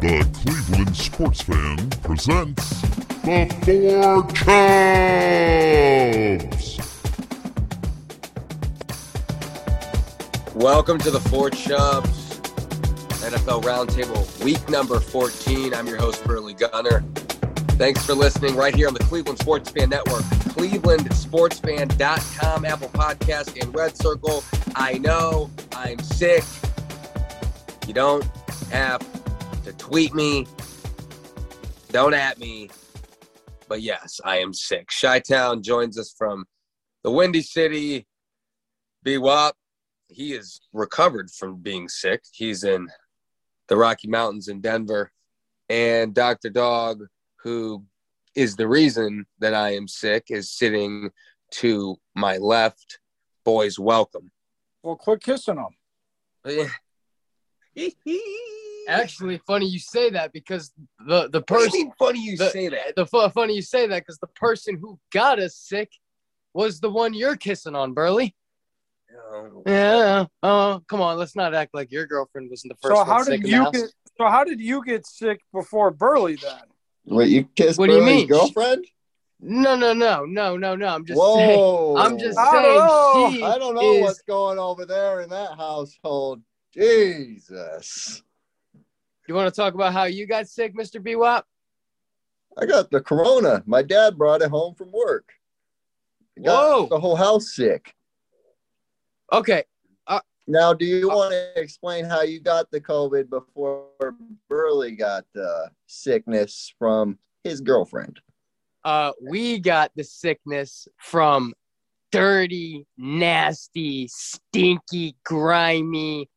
The Cleveland Sports Fan presents the Four Cubs. Welcome to the Four Chubs NFL Roundtable, week number 14. I'm your host, Burley Gunner. Thanks for listening right here on the Cleveland Sports Fan Network, clevelandsportsfan.com, Apple Podcast, and Red Circle. I know I'm sick. You don't have tweet me, don't at me, but yes, I am sick. Chi Town joins us from the Windy City. B Wop, he is recovered from being sick. He's in the Rocky Mountains in Denver. And Dr. Dog, who is the reason that I am sick, is sitting to my left. Boys, welcome. Well, quit kissing them. Actually, funny you say that because the the What do you person mean funny you the- say that? the fu- funny you say that because the person who got us sick was the one you're kissing on, Burley. Oh, Yeah. Oh, come on. Let's not act like your girlfriend wasn't the first So one how sick did you get? So how did you get sick before Burley then? Wait, you kissed What do you mean? girlfriend? No, no, no, no, no, no. I'm just saying. Whoa! I'm just I don't saying. know. She I don't know is, what's going over there in that household. Jesus. You want to talk about how you got sick, Mr. B Wop? I got the corona. My dad brought it home from work. Got Whoa. the whole house sick. Okay. Now, do you want to explain how you got the COVID before Burley got the sickness from his girlfriend? uh, we got the sickness from dirty, nasty, stinky, grimy,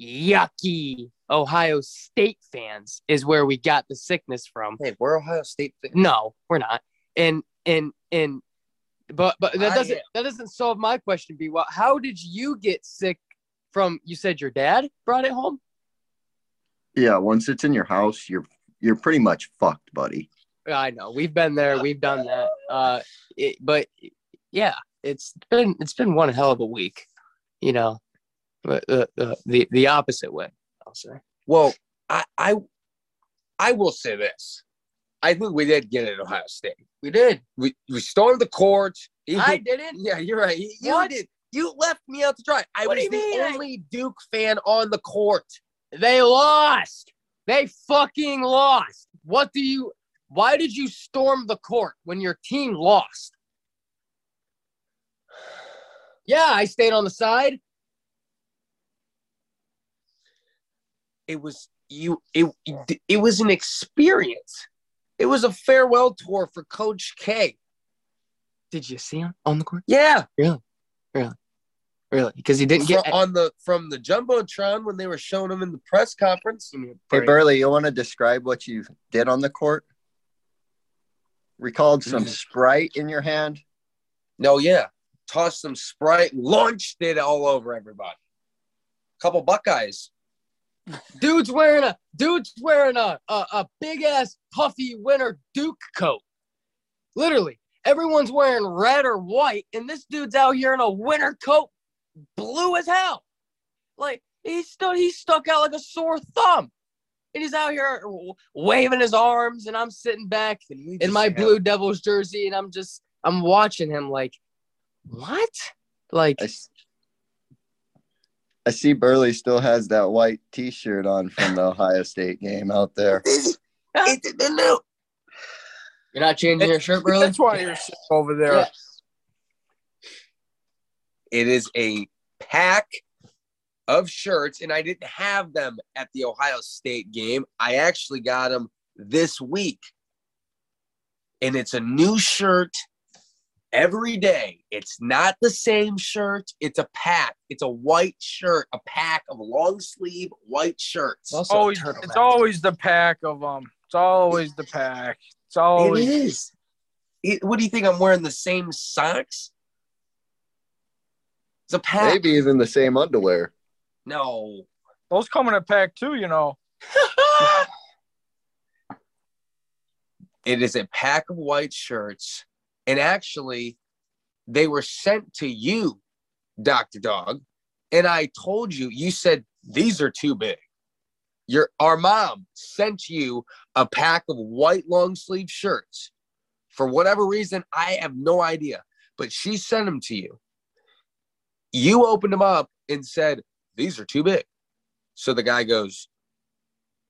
yucky Ohio State fans is where we got the sickness from. Hey, we're Ohio State fans. No, we're not. And and and but but that I doesn't am. that doesn't solve my question. B. Well, how did you get sick from? You said your dad brought it home. Yeah, once it's in your house, you're you're pretty much fucked, buddy. I know. We've been there. We've done that. Uh, it, but yeah, it's been it's been one hell of a week. You know, but the the the, the opposite way. I'll say. Well, I, I I will say this. I think we did get it at Ohio State. We did. We we stormed the court. I didn't. Yeah, you're right. You, you did. You left me out to dry. I What was the mean? Only Duke fan on the court. They lost. They fucking lost. What do you? Why did you storm the court when your team lost? Yeah, I stayed on the side. It was you. It it was an experience. It was a farewell tour for Coach K. Did you see him on the court? Yeah, Really? Really, really. Because he didn't fro- get. on the from the jumbotron when they were showing him in the press conference. Hey, Burley, you want to describe what you did on the court? Recalled some Mm-hmm. Sprite in your hand. No, yeah, tossed some Sprite, launched it all over everybody. Couple Buckeyes. Dude's wearing a dude's wearing a a, a big ass puffy winter Duke coat. Literally, everyone's wearing red or white, and this dude's out here in a winter coat, blue as hell. Like he's still he's stuck out like a sore thumb, and he's out here waving his arms, and I'm sitting back in my Blue Devils jersey, and I'm just I'm watching him like, what? Like I, s- I see Burley still has that white T-shirt on from the Ohio State game out there. This, It's the new. You're not changing your shirt, Burley? That's why you're over there. Yeah. It is a pack of shirts, and I didn't have them at the Ohio State game. I actually got them this week. And it's a new shirt every day. It's not the same shirt, it's a pack. It's a white shirt, a pack of long sleeve white shirts. Also a Always, turtleneck. it's always the pack of them. It's always the pack. It's always is. It- what do you think? I'm wearing the same socks? It's a pack. Maybe even the same underwear. No. those come in a pack too. You know. It is a pack of white shirts. And actually, they were sent to you, Dr. Dog. And I told you, you said these are too big. Your our mom sent you a pack of white long sleeve shirts. For whatever reason, I have no idea. But she sent them to you. You opened them up and said, These are too big. So the guy goes,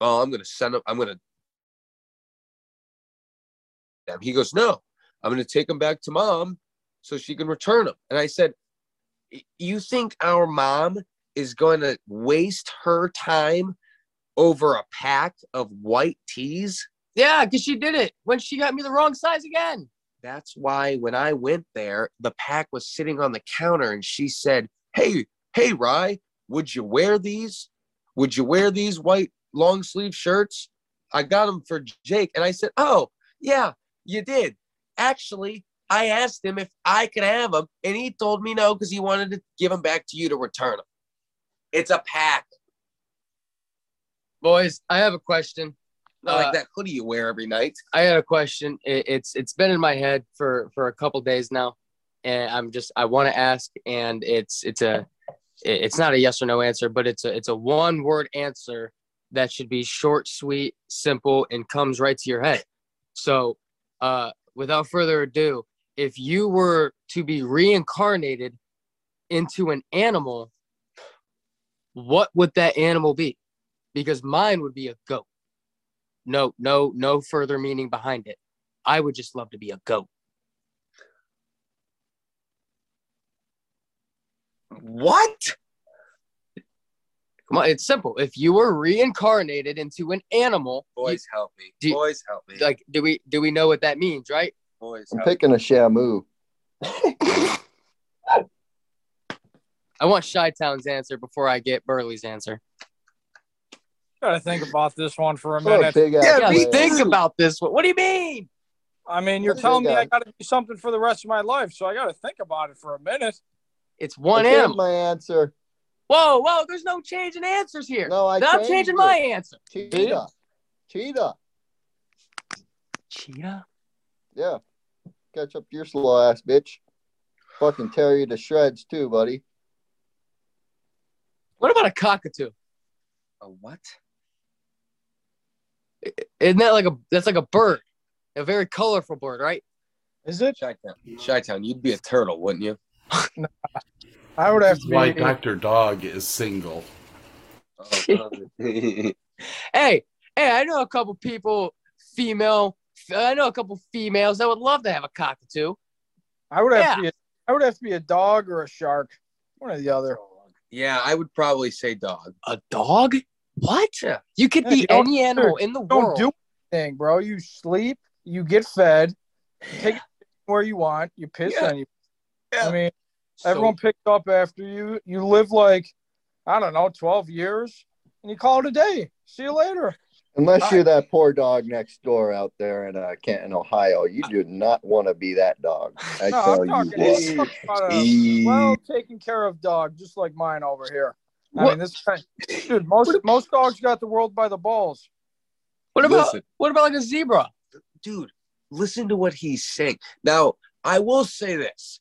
Oh, I'm gonna send them, I'm gonna. He goes, No, I'm going to take them back to mom so she can return them. And I said, You think our mom is going to waste her time over a pack of white tees? Yeah, because she did it when she got me the wrong size again. That's why when I went there, the pack was sitting on the counter and she said, Hey, hey, Rye, would you wear these? Would you wear these white long sleeve shirts? I got them for Jake. And I said, Oh, yeah, you did. Actually, I asked him if I could have them, and he told me no because he wanted to give them back to you to return them. It's a pack, Boys, I have a question. not Uh, like that hoodie you wear every night. I had a question. It, it's it's been in my head for for a couple days now, and I'm just I want to ask, and it's it's a it's not a yes or no answer, but it's a it's a one word answer that should be short, sweet, simple, and comes right to your head. So, uh, without further ado, if you were to be reincarnated into an animal, what would that animal be? Because mine would be a goat. No, no, no further meaning behind it. I would just love to be a goat. What? Come on, it's simple. If you were reincarnated into an animal, you- Boys, help me. Do you- Boys, help me. like, do we do we know what that means, right? Boys, I'm help me. picking a Shamu. I want Chi Town's answer before I get Burley's answer. Gotta think about this one for a oh, minute. big ass Yeah, Yeah, me think about this. one. What do you mean? I mean, you're What telling big me I gotta do something for the rest of my life, so I gotta think about it for a minute. It's one I animal. my answer. Whoa, whoa! There's no change in answers here. No, I I'm changing it. my answer. Cheetah. Cheetah. Cheetah. Yeah. Catch up to your slow ass bitch. Fucking tear you to shreds too, buddy. What about a cockatoo? A what? Isn't that like a that's like a bird, a very colorful bird, right? Is it? Chi-town. Chi-town, you'd be a turtle, wouldn't you? I would have to Why be. Dr. Dog is single. Oh, Hey, hey, I know a couple people, female. I know a couple females that would love to have a cockatoo. I would have Yeah. to be. A, I would have to be a dog or a shark, one or the other. yeah, I would probably say dog. A dog? What? Yeah. You could Yeah, be you any animal in the world. Don't world. do anything, bro. You sleep, you get fed, take it where you want, you piss Yeah. on you. Yeah. I mean, So- everyone picks up after you. You live like, I don't know, twelve years, and you call it a day. See you later. Unless I- you're that poor dog next door out there in uh, Canton, Ohio, you do not want to be that dog. I No, tell I'm you talking, what. About a well taken care of dog, just like mine over here. I What- mean, this guy, dude. Most most dogs got the world by the balls. What about Listen. what about like a zebra? dude, listen to what he's saying. Now, I will say this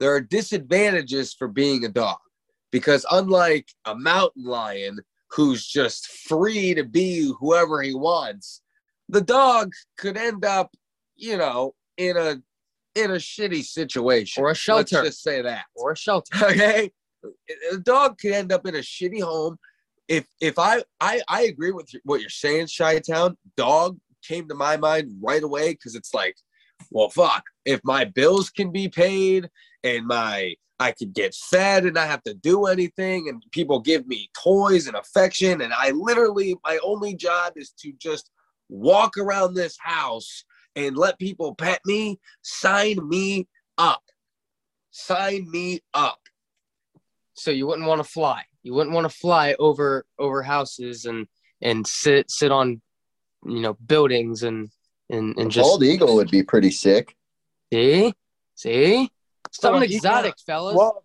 there are disadvantages for being a dog because, unlike a mountain lion who's just free to be whoever he wants, the dog could end up, you know, in a in a shitty situation Or a shelter. Let's just say that. Or a shelter. okay a dog could end up in a shitty home if if i i i agree with what you're saying chi town dog came to my mind right away because it's like, well, fuck, if my bills can be paid and my I could get fed and not have to do anything, and people give me toys and affection, and I literally my only job is to just walk around this house and let people pet me. Sign me up. Sign me up. So you wouldn't want to fly. You wouldn't want to fly over over houses and and sit sit on you know buildings and and and just Bald eagle would be pretty sick. see see something Well, you- exotic, fellas. Well,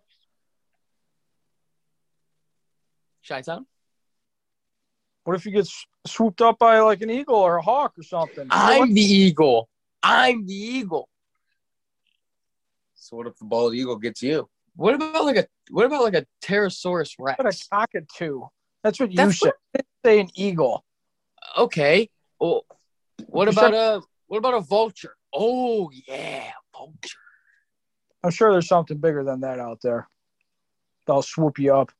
Chi-town? what if you get swooped up by like an eagle or a hawk or something? I'm the eagle. I'm the eagle. So what if the bald eagle gets you? What about like a what about like a pterosaurus What a rex? cockatoo. That's what you That's said. You say an eagle. Okay. Well, what You about said- a what about a vulture? Oh yeah, vulture. I'm sure there's something bigger than that out there. They'll swoop you up.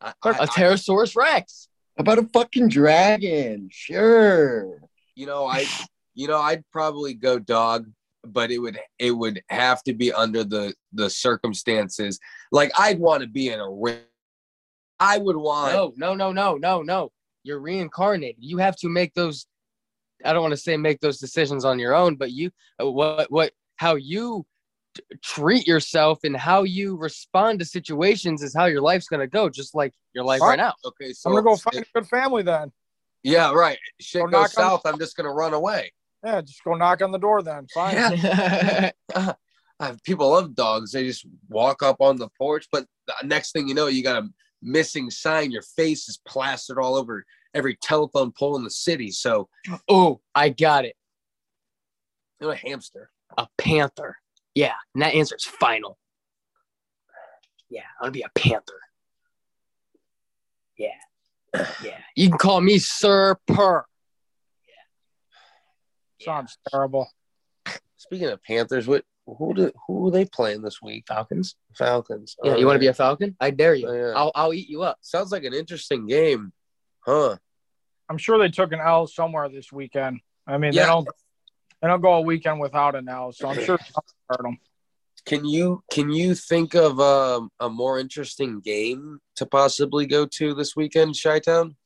I, A I- pterosaurus rex. How about a fucking dragon? Sure. you know, I, you know, I'd probably go dog, but it would, it would have to be under the the circumstances. Like I'd want to be in a ring. I would want. No, no, no, no, no, no. You're reincarnated. You have to make those. I don't want to say make those decisions on your own, but you uh, what what how you t- treat yourself and how you respond to situations is how your life's gonna go. Just like your life right now. Okay, so I'm gonna go if- find a good family then. yeah, right. Shit Go goes knock on- south. I'm just gonna run away. Yeah, just go knock on the door then. Fine. Yeah. Uh, people love dogs. They just walk up on the porch, but the next thing you know, you got a missing sign. Your face is plastered all over every telephone pole in the city. So, oh, I got it. you know, a hamster. A panther. Yeah, and that answer is final. Yeah, I'm gonna be a panther. Yeah, yeah. You can call me Sir Purr. Sounds terrible. Speaking of Panthers, what who do who are they playing this week? Falcons. Falcons. Yeah, you want to be a Falcon? I dare you. Oh, yeah. I'll I'll eat you up. Sounds like an interesting game, huh? I'm sure they took an L somewhere this weekend. I mean, Yeah. they don't they I'll go a weekend without it now. so I'm sure hurt them. Can you can you think of um, a more interesting game to possibly go to this weekend, Chi Town?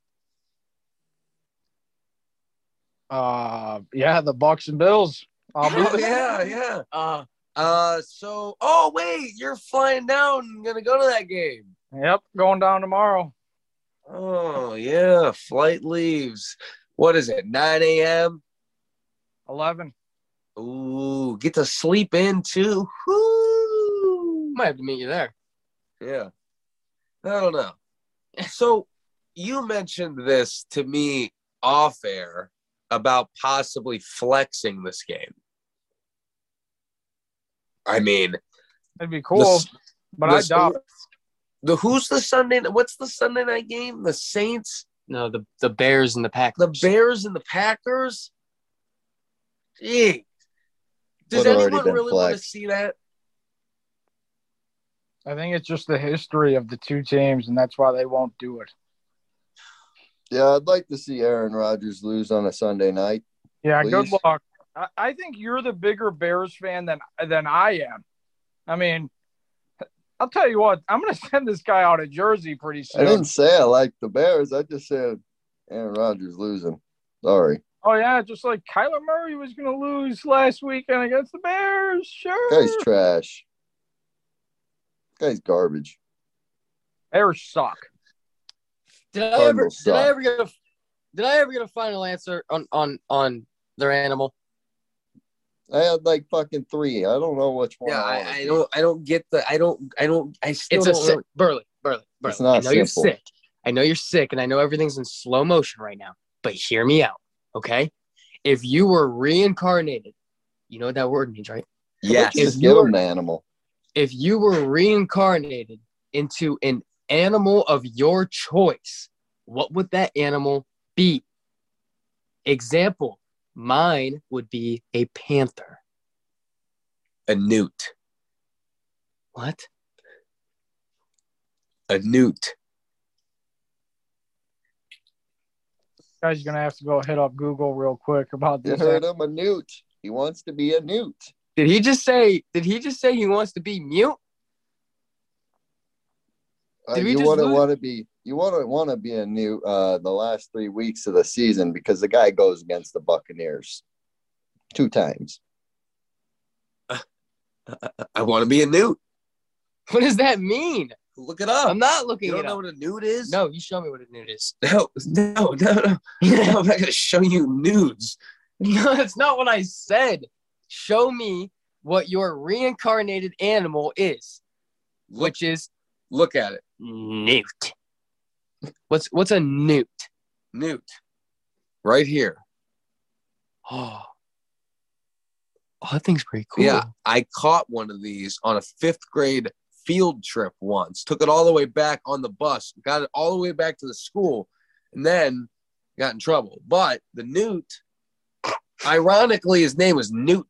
Uh, yeah, the Bucks and Bills. I'll Oh yeah, yeah. Uh, Uh, so oh wait, you're flying down and gonna go to that game. Yep, going down tomorrow. Oh yeah, flight leaves. What is it? 9 a.m. Eleven. Ooh, get to sleep in too. Woo. might have to meet you there. Yeah. I don't know. So you mentioned this to me off air about possibly flexing this game. I mean, That'd be cool, s- but the I s- doubt. The who's the Sunday? What's the Sunday night game? The Saints, No, the the Bears and the Packers. the Bears, and the Packers. Gee, does Would've anyone been really want to see that? I think it's just the history of the two teams, and that's why they won't do it. Yeah, I'd like to see Aaron Rodgers lose on a Sunday night. Yeah, good luck. I, I think you're the bigger Bears fan than than I am. I mean, I'll tell you what, I'm gonna send this guy out of Jersey pretty soon. I didn't say I like the Bears. I just said Aaron Rodgers losing. Sorry. Oh yeah, just like Kyler Murray was gonna lose last weekend against the Bears. Sure. Guy's trash. Guy's garbage. Bears suck. Did I ever Cardinals did I ever get a did I ever get a final answer on on on their animal? I had like fucking three. I don't know which one. Yeah, I, I, wanna I be. don't. I don't get the. I don't. I don't. I still It's a don't. sick really- Burley, Burley, Burley. It's not I know you're sick. I know you're sick, and I know everything's in slow motion right now. But hear me out, okay? If you were reincarnated, you know what that word means, right? Yes. If you give were- the animal. If you were reincarnated into an animal of your choice, what would that animal be? Example, mine would be a panther. a newt. What? A newt. Guy's are gonna have to go hit up Google real quick about You this. heard him a newt. He wants to be a newt. Did he just say? Did he just say he wants to be mute? Uh, you just wouldn't want to be. You wouldn't want to be a newt uh, the last three weeks of the season because the guy goes against the Buccaneers two times. I want to be a newt. What does that mean? Look it up. I'm not looking you don't know up. what a newt is? No, you show me what a nude is. No, no, no, no. no I'm not gonna show you nudes. No, that's not what I said. Show me what your reincarnated animal is, which is Look at it. newt. What's what's a newt? Newt. Right here. Oh, oh that thing's pretty cool. Yeah, I caught one of these on a fifth grade field trip once. Took it all the way back on the bus, got it all the way back to the school, and then got in trouble. But the newt, ironically, his name was Newt,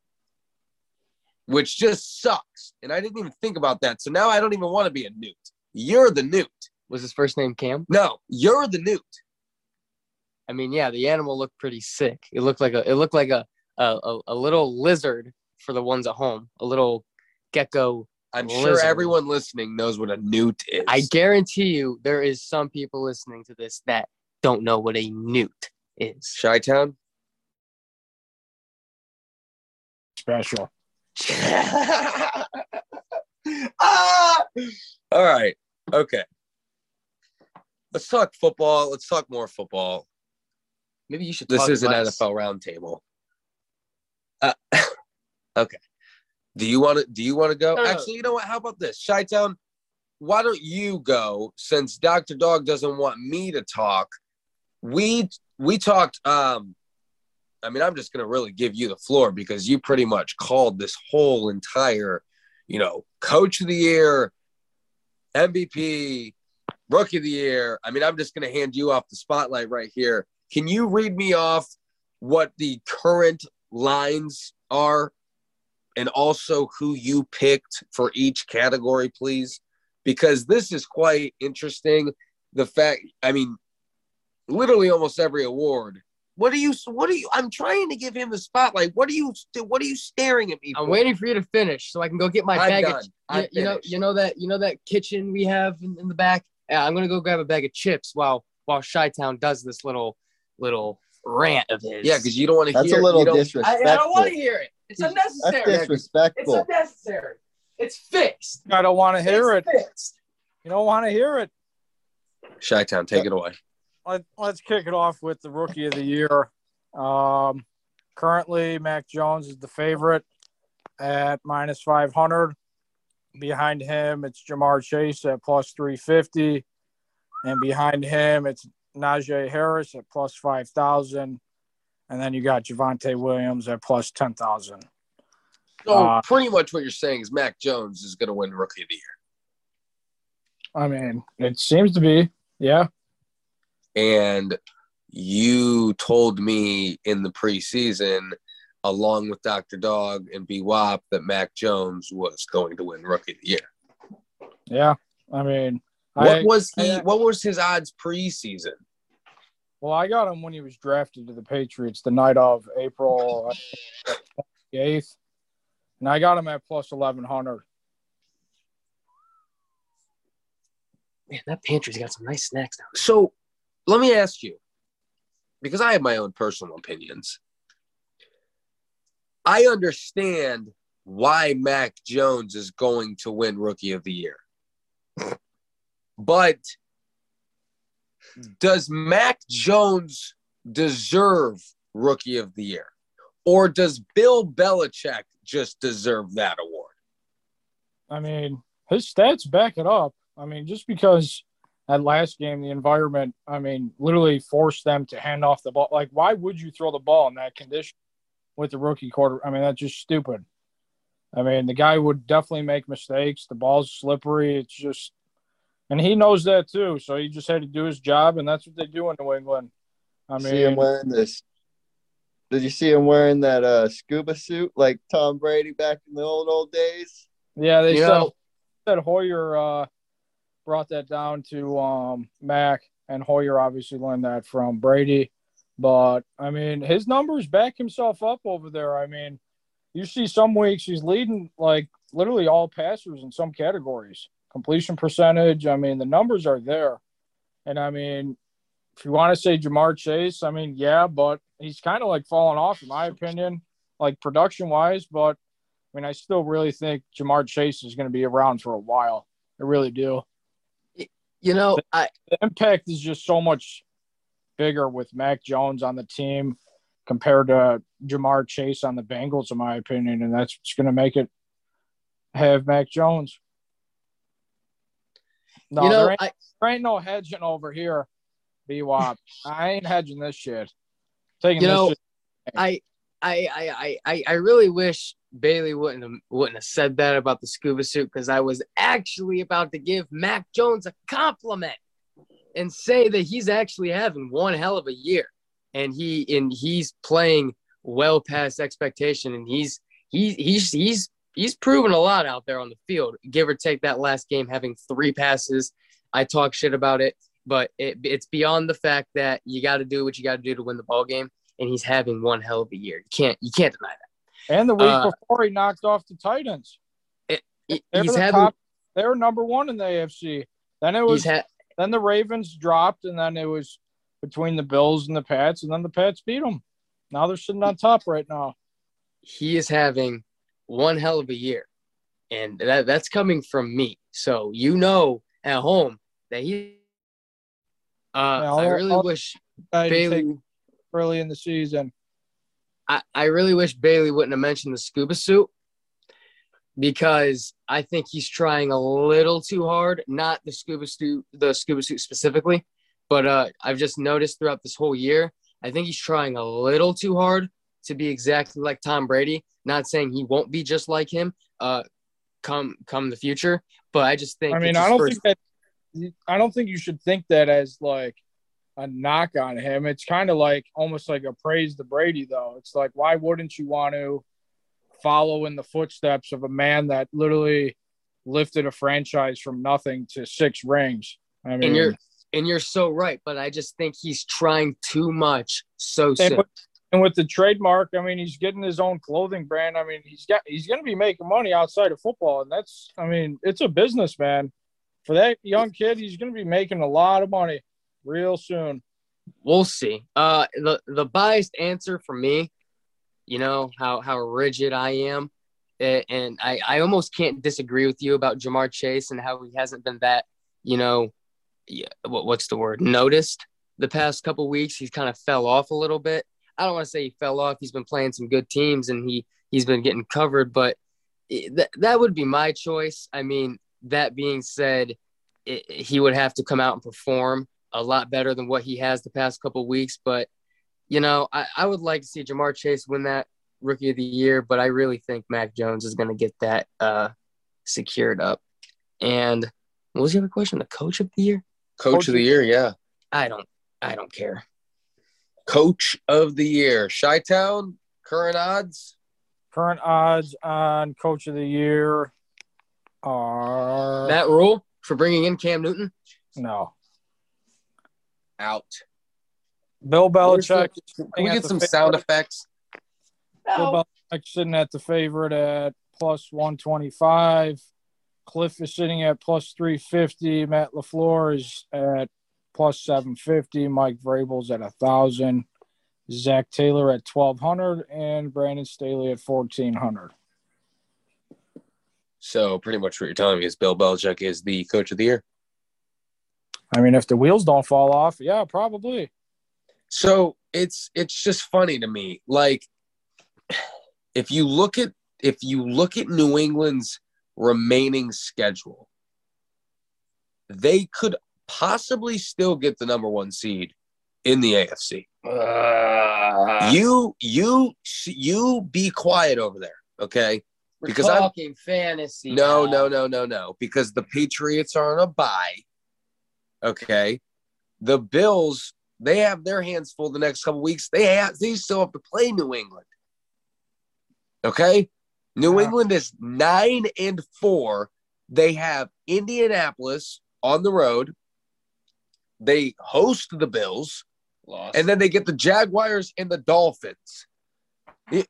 which just sucks. And I didn't even think about that. So now I don't even want to be a newt. You're the newt. Was his first name Cam? No, you're the newt. I mean, yeah, the animal looked pretty sick. It looked like a it looked like a a, a, a little lizard for the ones at home, a little gecko. I'm sure everyone listening knows what a newt is. I guarantee you, there is some people listening to this that don't know what a newt is. Chi Town. special. ah! All right. Okay. Let's talk football. Let's talk more football. Maybe you should. This talk is an less. NFL roundtable. Uh, okay. Do you want to? Do you want to go? No. Actually, you know what? How about this, Chi Town? Why don't you go? Since Doctor Dog doesn't want me to talk, we we talked. Um, I mean, I'm just gonna really give you the floor because you pretty much called this whole entire, you know, Coach of the Year, MVP, Rookie of the Year. I mean, I'm just gonna hand you off the spotlight right here. Can you read me off what the current lines are and also who you picked for each category, please? Because this is quite interesting. The fact, I mean, literally almost every award. What are you? What are you? I'm trying to give him the spotlight. What are you? What are you staring at me? I'm for? waiting for you to finish so I can go get my I'm bag. done. Of, I'm you, you know, you know that you know that kitchen we have in, in the back. Yeah, I'm gonna go grab a bag of chips while while Chi Town does this little little rant of his. Yeah, because you don't want to hear. That's hear. a little you don't- I, disrespectful. I don't want to hear it. It's unnecessary. That's unnecessary. It's disrespectful. unnecessary. It's fixed. I don't want to hear It's it. fixed. You don't want to hear it. Chi-Town, take it away. Let, let's kick it off with the rookie of the year. Um, currently, Mac Jones is the favorite at minus 500. Behind him, it's Ja'Marr Chase at plus 350. And behind him, it's Najee Harris at plus 5,000. And then you got Javonte Williams at plus 10,000. So Uh, pretty much what you're saying is Mac Jones is going to win Rookie of the Year. I mean, it seems to be. Yeah. And you told me in the preseason, along with Dr. Dog and B Wop, that Mac Jones was going to win Rookie of the Year. Yeah. I mean, What I, was he? I- what was his odds preseason? Well, I got him when he was drafted to the Patriots the night of April 8th. And I got him at plus 1,100. Man, that pantry's got some nice snacks now. So let me ask you, because I have my own personal opinions. I understand why Mac Jones is going to win Rookie of the Year. But does Mac Jones deserve Rookie of the Year? Or does Bill Belichick just deserve that award? I mean, his stats back it up. I mean, just because that last game, the environment, I mean, literally forced them to hand off the ball. Like, why would you throw the ball in that condition with the rookie quarter? I mean, that's just stupid. I mean, the guy would definitely make mistakes. The ball's slippery. It's just, and he knows that too. So he just had to do his job, and that's what they do in New England. I see him mean, wearing this. Did you see him wearing that uh, scuba suit like Tom Brady back in the old old days? yeah, they You said, know- said Hoyer uh, brought that down to um, Mac, and Hoyer obviously learned that from Brady. But I mean, his numbers back himself up over there. I mean, you see some weeks he's leading like literally all passers in some categories. Completion percentage, I mean, the numbers are there. And I mean, if you want to say Ja'Marr Chase, I mean, yeah, but he's kind of like falling off, in my opinion, like production wise. But I mean, I still really think Ja'Marr Chase is going to be around for a while. I really do. You know, I The impact is just so much bigger with Mac Jones on the team compared to Ja'Marr Chase on the Bengals, in my opinion, and that's what's going to make it have Mac Jones. No, you know, there, ain't, I there ain't no hedging over here, B-Wop. I ain't hedging this shit. Taking You this know, shit. I I I I I I really wish Bailey wouldn't have, wouldn't have said that about the scuba suit because I was actually about to give Mac Jones a compliment and say that he's actually having one hell of a year and he and he's playing well past expectation and he's he, he's he's he's proven a lot out there on the field give or take that last game having three passes I talk shit about it but it, it's beyond the fact that you got to do what you got to do to win the ball game and he's having one hell of a year. You can't you can't deny that. And the week uh, before, he knocked off the Titans. He- They were He's the having top. They were number one in the AFC. Then it was had then the Ravens dropped, and then it was between the Bills and the Pats, and then the Pats beat them. Now they're sitting on top right now. he is having one hell of a year, and that that's coming from me. So you know at home that he. Uh, Yeah, I really I'll- wish I Bailey. early in the season. I, I really wish Bailey wouldn't have mentioned the scuba suit because I think he's trying a little too hard. Not the scuba suit, the scuba suit specifically, but uh, I've just noticed throughout this whole year, I think he's trying a little too hard to be exactly like Tom Brady. Not saying he won't be just like him, uh, come come the future, but I just think. I mean, I don't first- think that. I don't think you should think that as like a knock on him. It's kind of like almost like a praise to Brady, though. It's like, why wouldn't you want to follow in the footsteps of a man that literally lifted a franchise from nothing to six rings? I mean, and you're and you're so right, but I just think he's trying too much so soon. And with the trademark, I mean, he's getting his own clothing brand. I mean, he's got he's going to be making money outside of football, and that's, I mean, it's a business, man. For that young kid, he's going to be making a lot of money real soon. We'll see. Uh, the the biased answer for me, you know how how rigid I am, and I I almost can't disagree with you about Ja'Marr Chase and how he hasn't been that, you know, what what's the word noticed the past couple weeks. He's kind of fell off a little bit. I don't want to say he fell off. He's been playing some good teams and he he's been getting covered, but that that would be my choice. I mean, that being said, it, he would have to come out and perform a lot better than what he has the past couple weeks. But you know, I, I would like to see Ja'Marr Chase win that Rookie of the Year, but I really think Mac Jones is going to get that uh, secured up. And what was the other question? The Coach of the Year? Coach of the year, yeah. I don't, I don't care. Coach of the year. Chi Town, current odds. Current odds on Coach of the Year are That rule for bringing in Cam Newton. no. Out. Bill Where's Belichick. Can we get some favorite- sound effects? Bill Belichick sitting at the favorite at plus 125. Kliff is sitting at plus 350. Matt LaFleur is at plus 750. Mike Vrabel's at 1,000. Zac Taylor at 1,200. And Brandon Staley at 1,400. So pretty much what you're telling me is Bill Belichick is the coach of the year. I mean, if the wheels don't fall off, yeah, probably. So it's it's just funny to me. Like if you look at if you look at New England's remaining schedule, they could possibly still get the number one seed in the AFC. Uh, you you you be quiet over there, okay? because I'm- talking fantasy. No, now. no, no, no, no. Because the Patriots are on a bye. Okay. The Bills, they have their hands full the next couple weeks. They have they still have to play New England. Okay. New Yeah. England is nine and four. They have Indianapolis on the road. They host the Bills, Lost. and then they get the Jaguars and the Dolphins. It-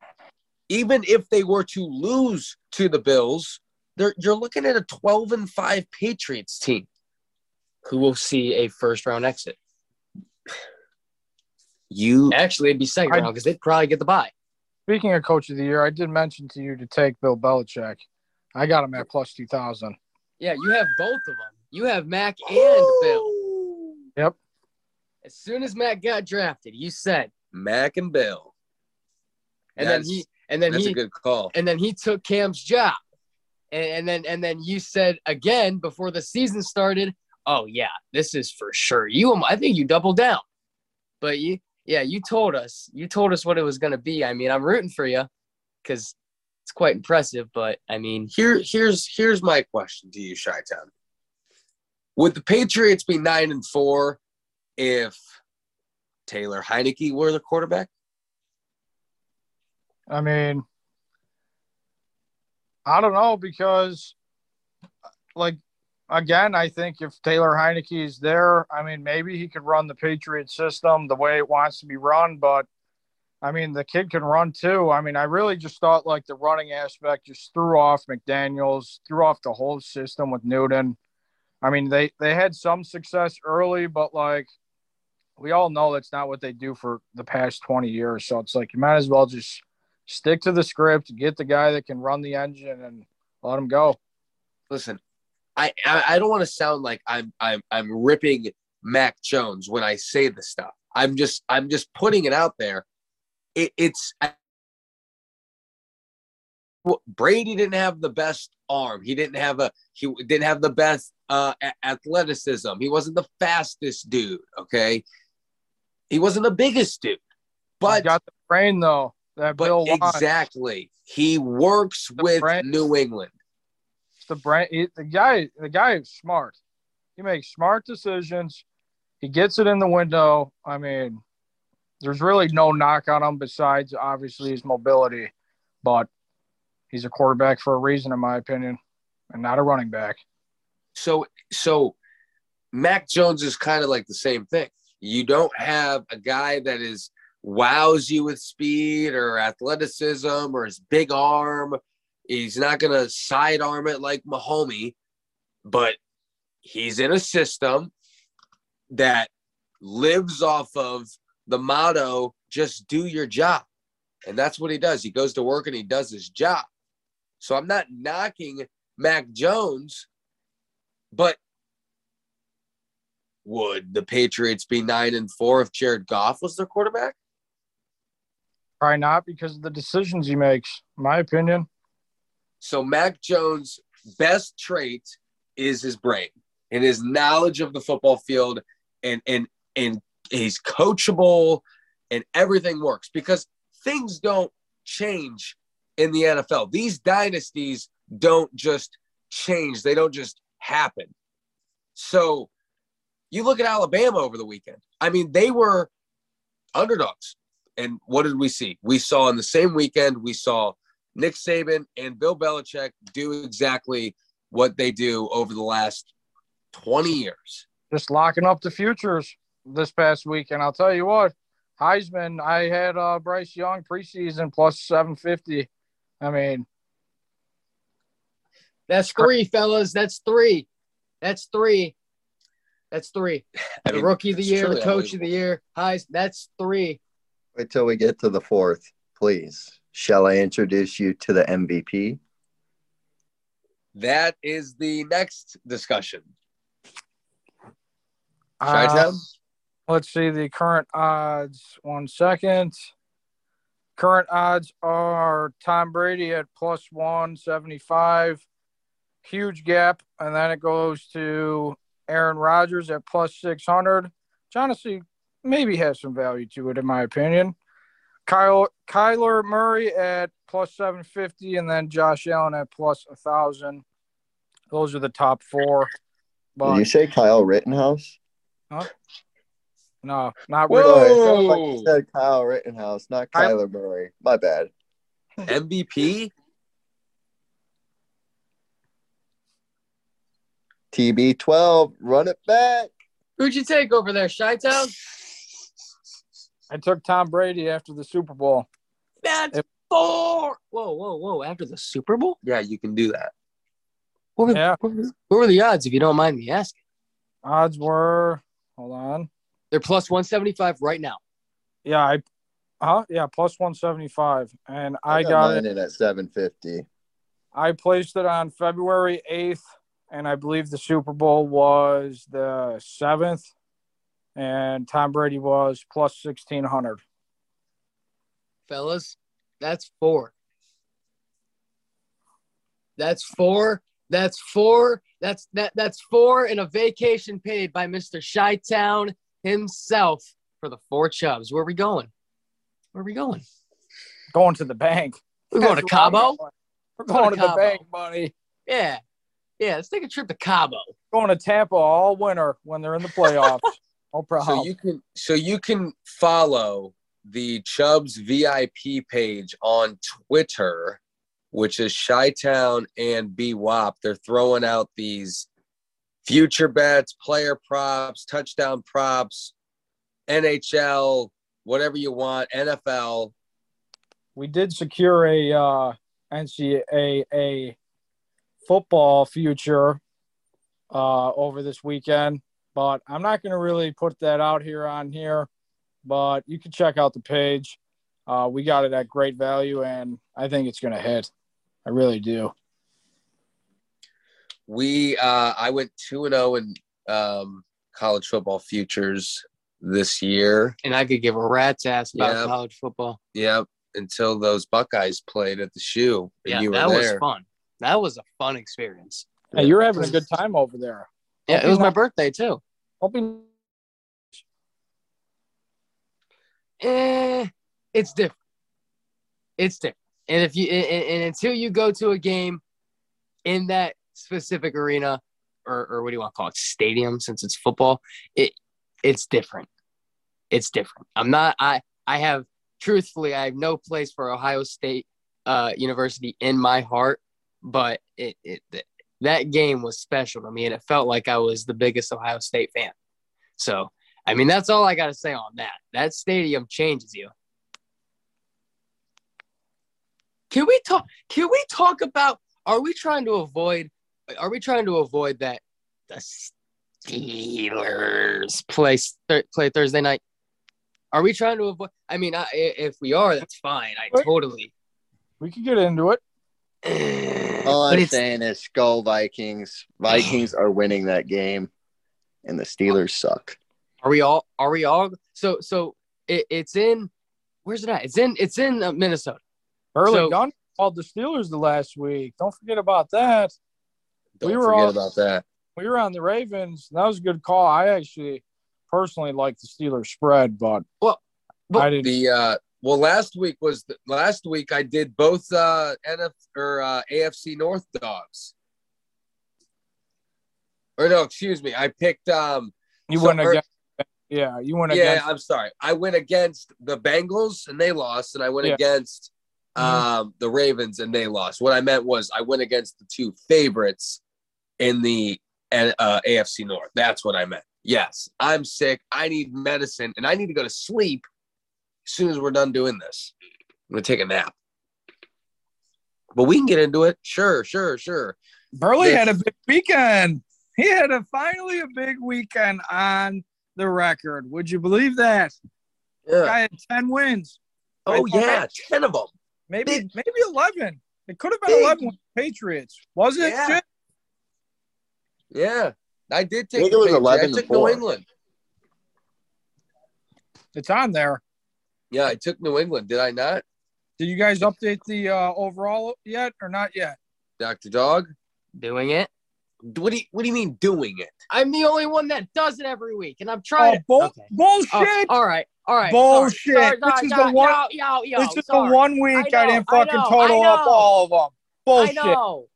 even if they were to lose to the Bills, they're, you're looking at a 12 and 5 Patriots team. who will see a first round exit? You Actually, it'd be second I- round because they'd probably get the bye. Speaking of coach of the year, I did mention to you to take Bill Belichick. I got him at plus two thousand. Yeah, you have both of them. You have Mac and Bill. Yep. As soon as Mac got drafted, you said, Mac and Bill. and That's- then he, and then that's he, a good call. and then he took Cam's job, and, and then and then you said again before the season started, oh yeah, this is for sure. You, I think you doubled down, but you, yeah, you told us, you told us what it was going to be. I mean, I'm rooting for you because it's quite impressive. But I mean, Here, here's here's my question to you, Chi Town. Would the Patriots be nine and four if Taylor Heinicke were the quarterback? I mean, I don't know because, like, again, I think if Taylor Heinicke is there, I mean, maybe he could run the Patriot system the way it wants to be run. But I mean, the kid can run too. I mean, I really just thought like the running aspect just threw off McDaniels, threw off the whole system with Newton. I mean, they they had some success early, but like we all know that's not what they do for the past 20 years. So it's like you might as well just stick to the script, get the guy that can run the engine, and let him go. Listen, I I, don't want to sound like I'm I'm I'm ripping Mac Jones when I say this stuff. I'm just I'm just putting it out there. It, it's Brady didn't have the best arm. He didn't have a he didn't have the best uh, athleticism. He wasn't the fastest dude. Okay, he wasn't the biggest dude, But but got the brain though that but Bill exactly he works The with brain- New England. The brain. he- the guy, the guy is smart. He makes smart decisions. He gets it in the window. I mean, there's really no knock on him besides obviously his mobility, but he's a quarterback for a reason, in my opinion, and not a running back. So so Mac Jones is kind of like the same thing. You don't have a guy that is wows you with speed or athleticism or his big arm. He's not gonna sidearm it like Mahomey, but he's in a system that lives off of the motto just do your job. And that's what he does. He goes to work and he does his job. So I'm not knocking Mac Jones but would the Patriots be nine and four if Jared Goff was their quarterback? Probably not because of the decisions he makes, in my opinion. So Mac Jones' best trait is his brain and his knowledge of the football field, and and and he's coachable, and everything works because things don't change in the NFL. These dynasties don't just change; they don't just happen. So you look at Alabama over the weekend. I mean, they were underdogs. And what did we see? We saw in the same weekend, we saw Nick Saban and Bill Belichick do exactly what they do over the last 20 years. Just locking up the futures this past week. And I'll tell you what, Heisman, I had uh, Bryce Young preseason plus 750. I mean, That's three, fellas. That's three. That's three. That's three. I The mean, rookie of the year, the coach of the year, highs. That's three. Wait till we get to the fourth, please. Shall I introduce you to the MVP? That is the next discussion. uh, let's see the current odds. One second. Current odds are Tom Brady at plus 175. Huge gap. And then it goes to Aaron Rodgers at plus 600. Which honestly maybe has some value to it, in my opinion. Kyle, Kyler Murray at plus 750. And then Josh Allen at plus 1,000. Those are the top four. Did you say Kyle Rittenhouse? no, not Whoa! really. Sorry, like you said Kyle Rittenhouse, not I- Kyler Murray. My bad. MVP? TB12, run it back. Who'd you take over there, Chi Town? I took Tom Brady after the Super Bowl. That's If- four. Whoa, whoa, whoa! After the Super Bowl, Yeah, you can do that. what were, Yeah. what were- what were the odds? If you don't mind me asking, Odds were, hold on. they're plus one seventy five right now. Yeah, I, huh? Yeah, plus 175. And I, got, got mine it. in at 750. I placed it on February 8th, and I believe the Super Bowl was the 7th, and Tom Brady was plus 1600. fellas. That's four. That's four. That's four. That's that. That's four and a vacation paid by Mister Chi Town himself for the four chubs. Where are we going? Where are we going? Going to the bank. We're going to That's where I'm Cabo. going. We're Going to to the bank, buddy. Yeah, yeah. Let's take a trip to Cabo. Going to Tampa all winter when they're in the playoffs. no problem. So you can so you can follow the Chubbs VIP page on Twitter, which is Chi-Town and BWAP. They're throwing out these future bets, player props, touchdown props, NHL, whatever you want, NFL. we did secure a uh, NCAA football future uh, over this weekend, but I'm not going to really put that out here on here. But you can check out the page. Uh, we got it at great value, and I think it's going to hit. I really do. We uh I went 2 and 0 in um college football futures this year. And I could give a rat's ass about Yeah. college football. Yep, until those Buckeyes played at the shoe and Yeah, you were that was fun. That was a fun experience. Hey, you're having a good time over there. Yeah, it was my birthday too. hoping eh, it's different. It's different. And if you and, and until you go to a game in that specific arena or, or what do you want to call it stadium since it's football it it's different it's different i'm not i i have truthfully i have no place for ohio state uh university in my heart but it, it that game was special to me and it felt like i was the biggest ohio state fan so I mean, that's all I got to say on that. That stadium changes you. Can we talk? Can we talk about? Are we trying to avoid? Are we trying to avoid that the Steelers play th- play Thursday night? Are we trying to avoid? I mean, I, if we are, that's fine. I totally. we could get into it. All but I'm it's saying is Skol Vikings. Vikings are winning that game, and the Steelers suck. Are we all? Are we all? So so it, it's in. Where's it at? It's in. It's in uh, Minnesota. Early So- Gunn called the Steelers the last week. Don't forget about that. Don't We were forget all- about that. We were on the Ravens. That was a good call. I actually personally like the Steelers spread, but Well, but I didn't. The uh well last week was the, last week I did both uh NF or uh AFC North dogs. Or no, excuse me. I picked um you so went against. Yeah, you went against yeah, against. I'm sorry. I went against the Bengals and they lost, and I went Yeah. against Mhm. um, the Ravens and they lost. What I meant was I went against the two favorites in the uh, AFC North. That's what I meant. Yes, I'm sick. I need medicine, and I need to go to sleep as soon as we're done doing this. I'm gonna take a nap. But we can get into it. Sure, sure, sure. Burley This- had a big weekend. He had a finally a big weekend on the record. Would you believe that? Yeah. Guy had ten wins. Oh Right, yeah, ten of them. maybe Big- maybe eleven. It could have been Big- eleven with the Patriots. Was it? Yeah. Jim? Yeah, I did take. I think the it was Patriots. 11 I took. New England. It's on there. Yeah, I took New England. Did I not, Did you guys update the uh, overall yet or not yet? Doctor Dog? doing it. What do you What do you mean doing it? I'm the only one that does it every week, and I'm trying. Oh, to- bull- Okay. bullshit! Oh, all right, all right. Bullshit. Sorry, This sorry, is the one- Yo, yo, yo, this is the one week I, I didn't I fucking know, total up all of them. Bullshit. I know.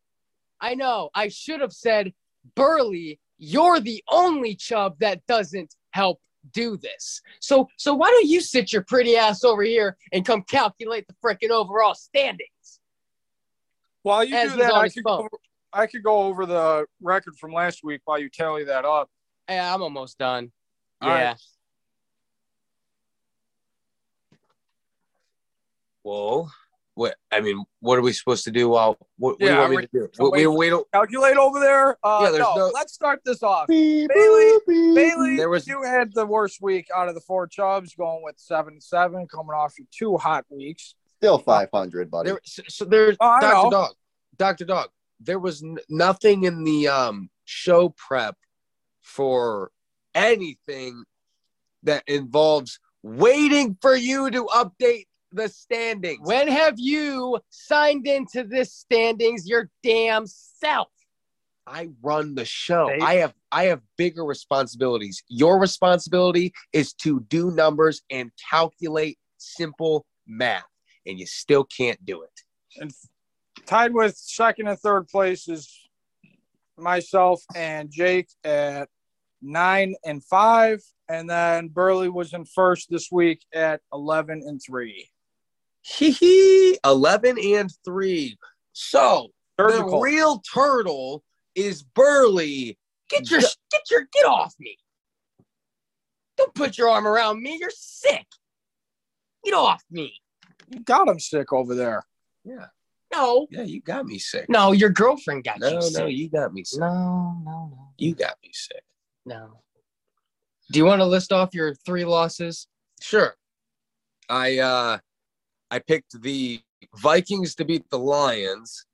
I know. I should have said, Burley, you're the only chub that doesn't help do this. So so why don't you sit your pretty ass over here and come calculate the freaking overall standings? While you As do that, I could, go, I could go over the record from last week while you tally that up. Yeah, I'm almost done. All yeah. Right. Whoa what I mean, what are we supposed to do? While what, what do you want me we- to do? so We, we, wait- we don't. Calculate over there. Uh, Yeah, there's no, no- let's start this off. Beep, Bailey- beep. Bailey, There was- you had the worst week out of the four Chubs, going with seven seven, coming off your two hot weeks. Still 500, buddy. There, so, so there's Oh, Dr. know. Dog. Dr. Dog. There was n- nothing in the um show prep for anything that involves waiting for you to update the standings. When have you signed into this standings your damn self? I run the show. They- I have I have bigger responsibilities. Your responsibility is to do numbers and calculate simple math, and you still can't do it. And tied with second and third place is myself and Jake at nine and five. And then Burley was in first this week at 11 and three. Hee hee. Eleven and three. So the real turtle is Burley. Get your get your get off me. Don't put your arm around me. You're sick. Get off me. You got him sick over there. Yeah, No. yeah. You got me sick. No, your girlfriend got no, you no. sick. You got me sick. No, no, no. You got me sick. No. Do you want to list off your three losses? Sure. I uh I picked the Vikings to beat the Lions,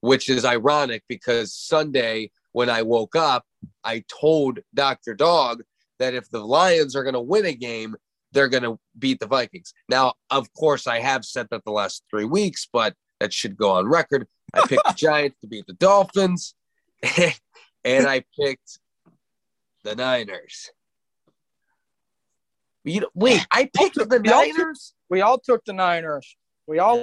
which is ironic because Sunday when I woke up, I told Dr. Dog that if the Lions are going to win a game, they're going to beat the Vikings. Now, of course, I have said that the last 3 weeks, but that should go on record. I picked the Giants to beat the Dolphins and I picked the Niners. You know, wait, I picked the We Niners. We all took the Niners. We all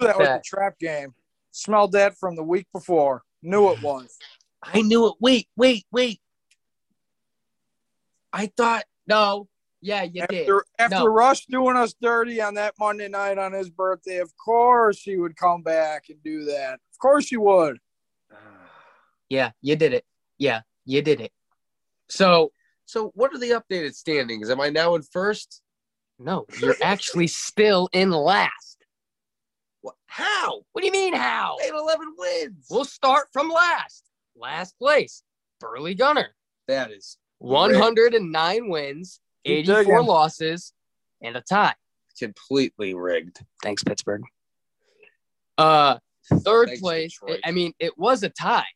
that was the Bet. trap game. Smelled that from the week before. Knew it was. I knew it. Wait, wait, wait. I thought No. Yeah, you did. After after No. Rush doing us dirty on that Monday night on his birthday, of course he would come back and do that. Of course he would. Yeah, you did it. Yeah, you did it. So So, what are the updated standings? Am I now in first? no, you're actually still in last. What? How? What do you mean how? I had 11 wins. We'll start from last. Last place, Burley Gunner. that is 109 wins, Keep 84 digging. losses, and a tie. completely rigged. Thanks, Pittsburgh. Uh, third Thanks, place. Detroit. I mean, it was a tie.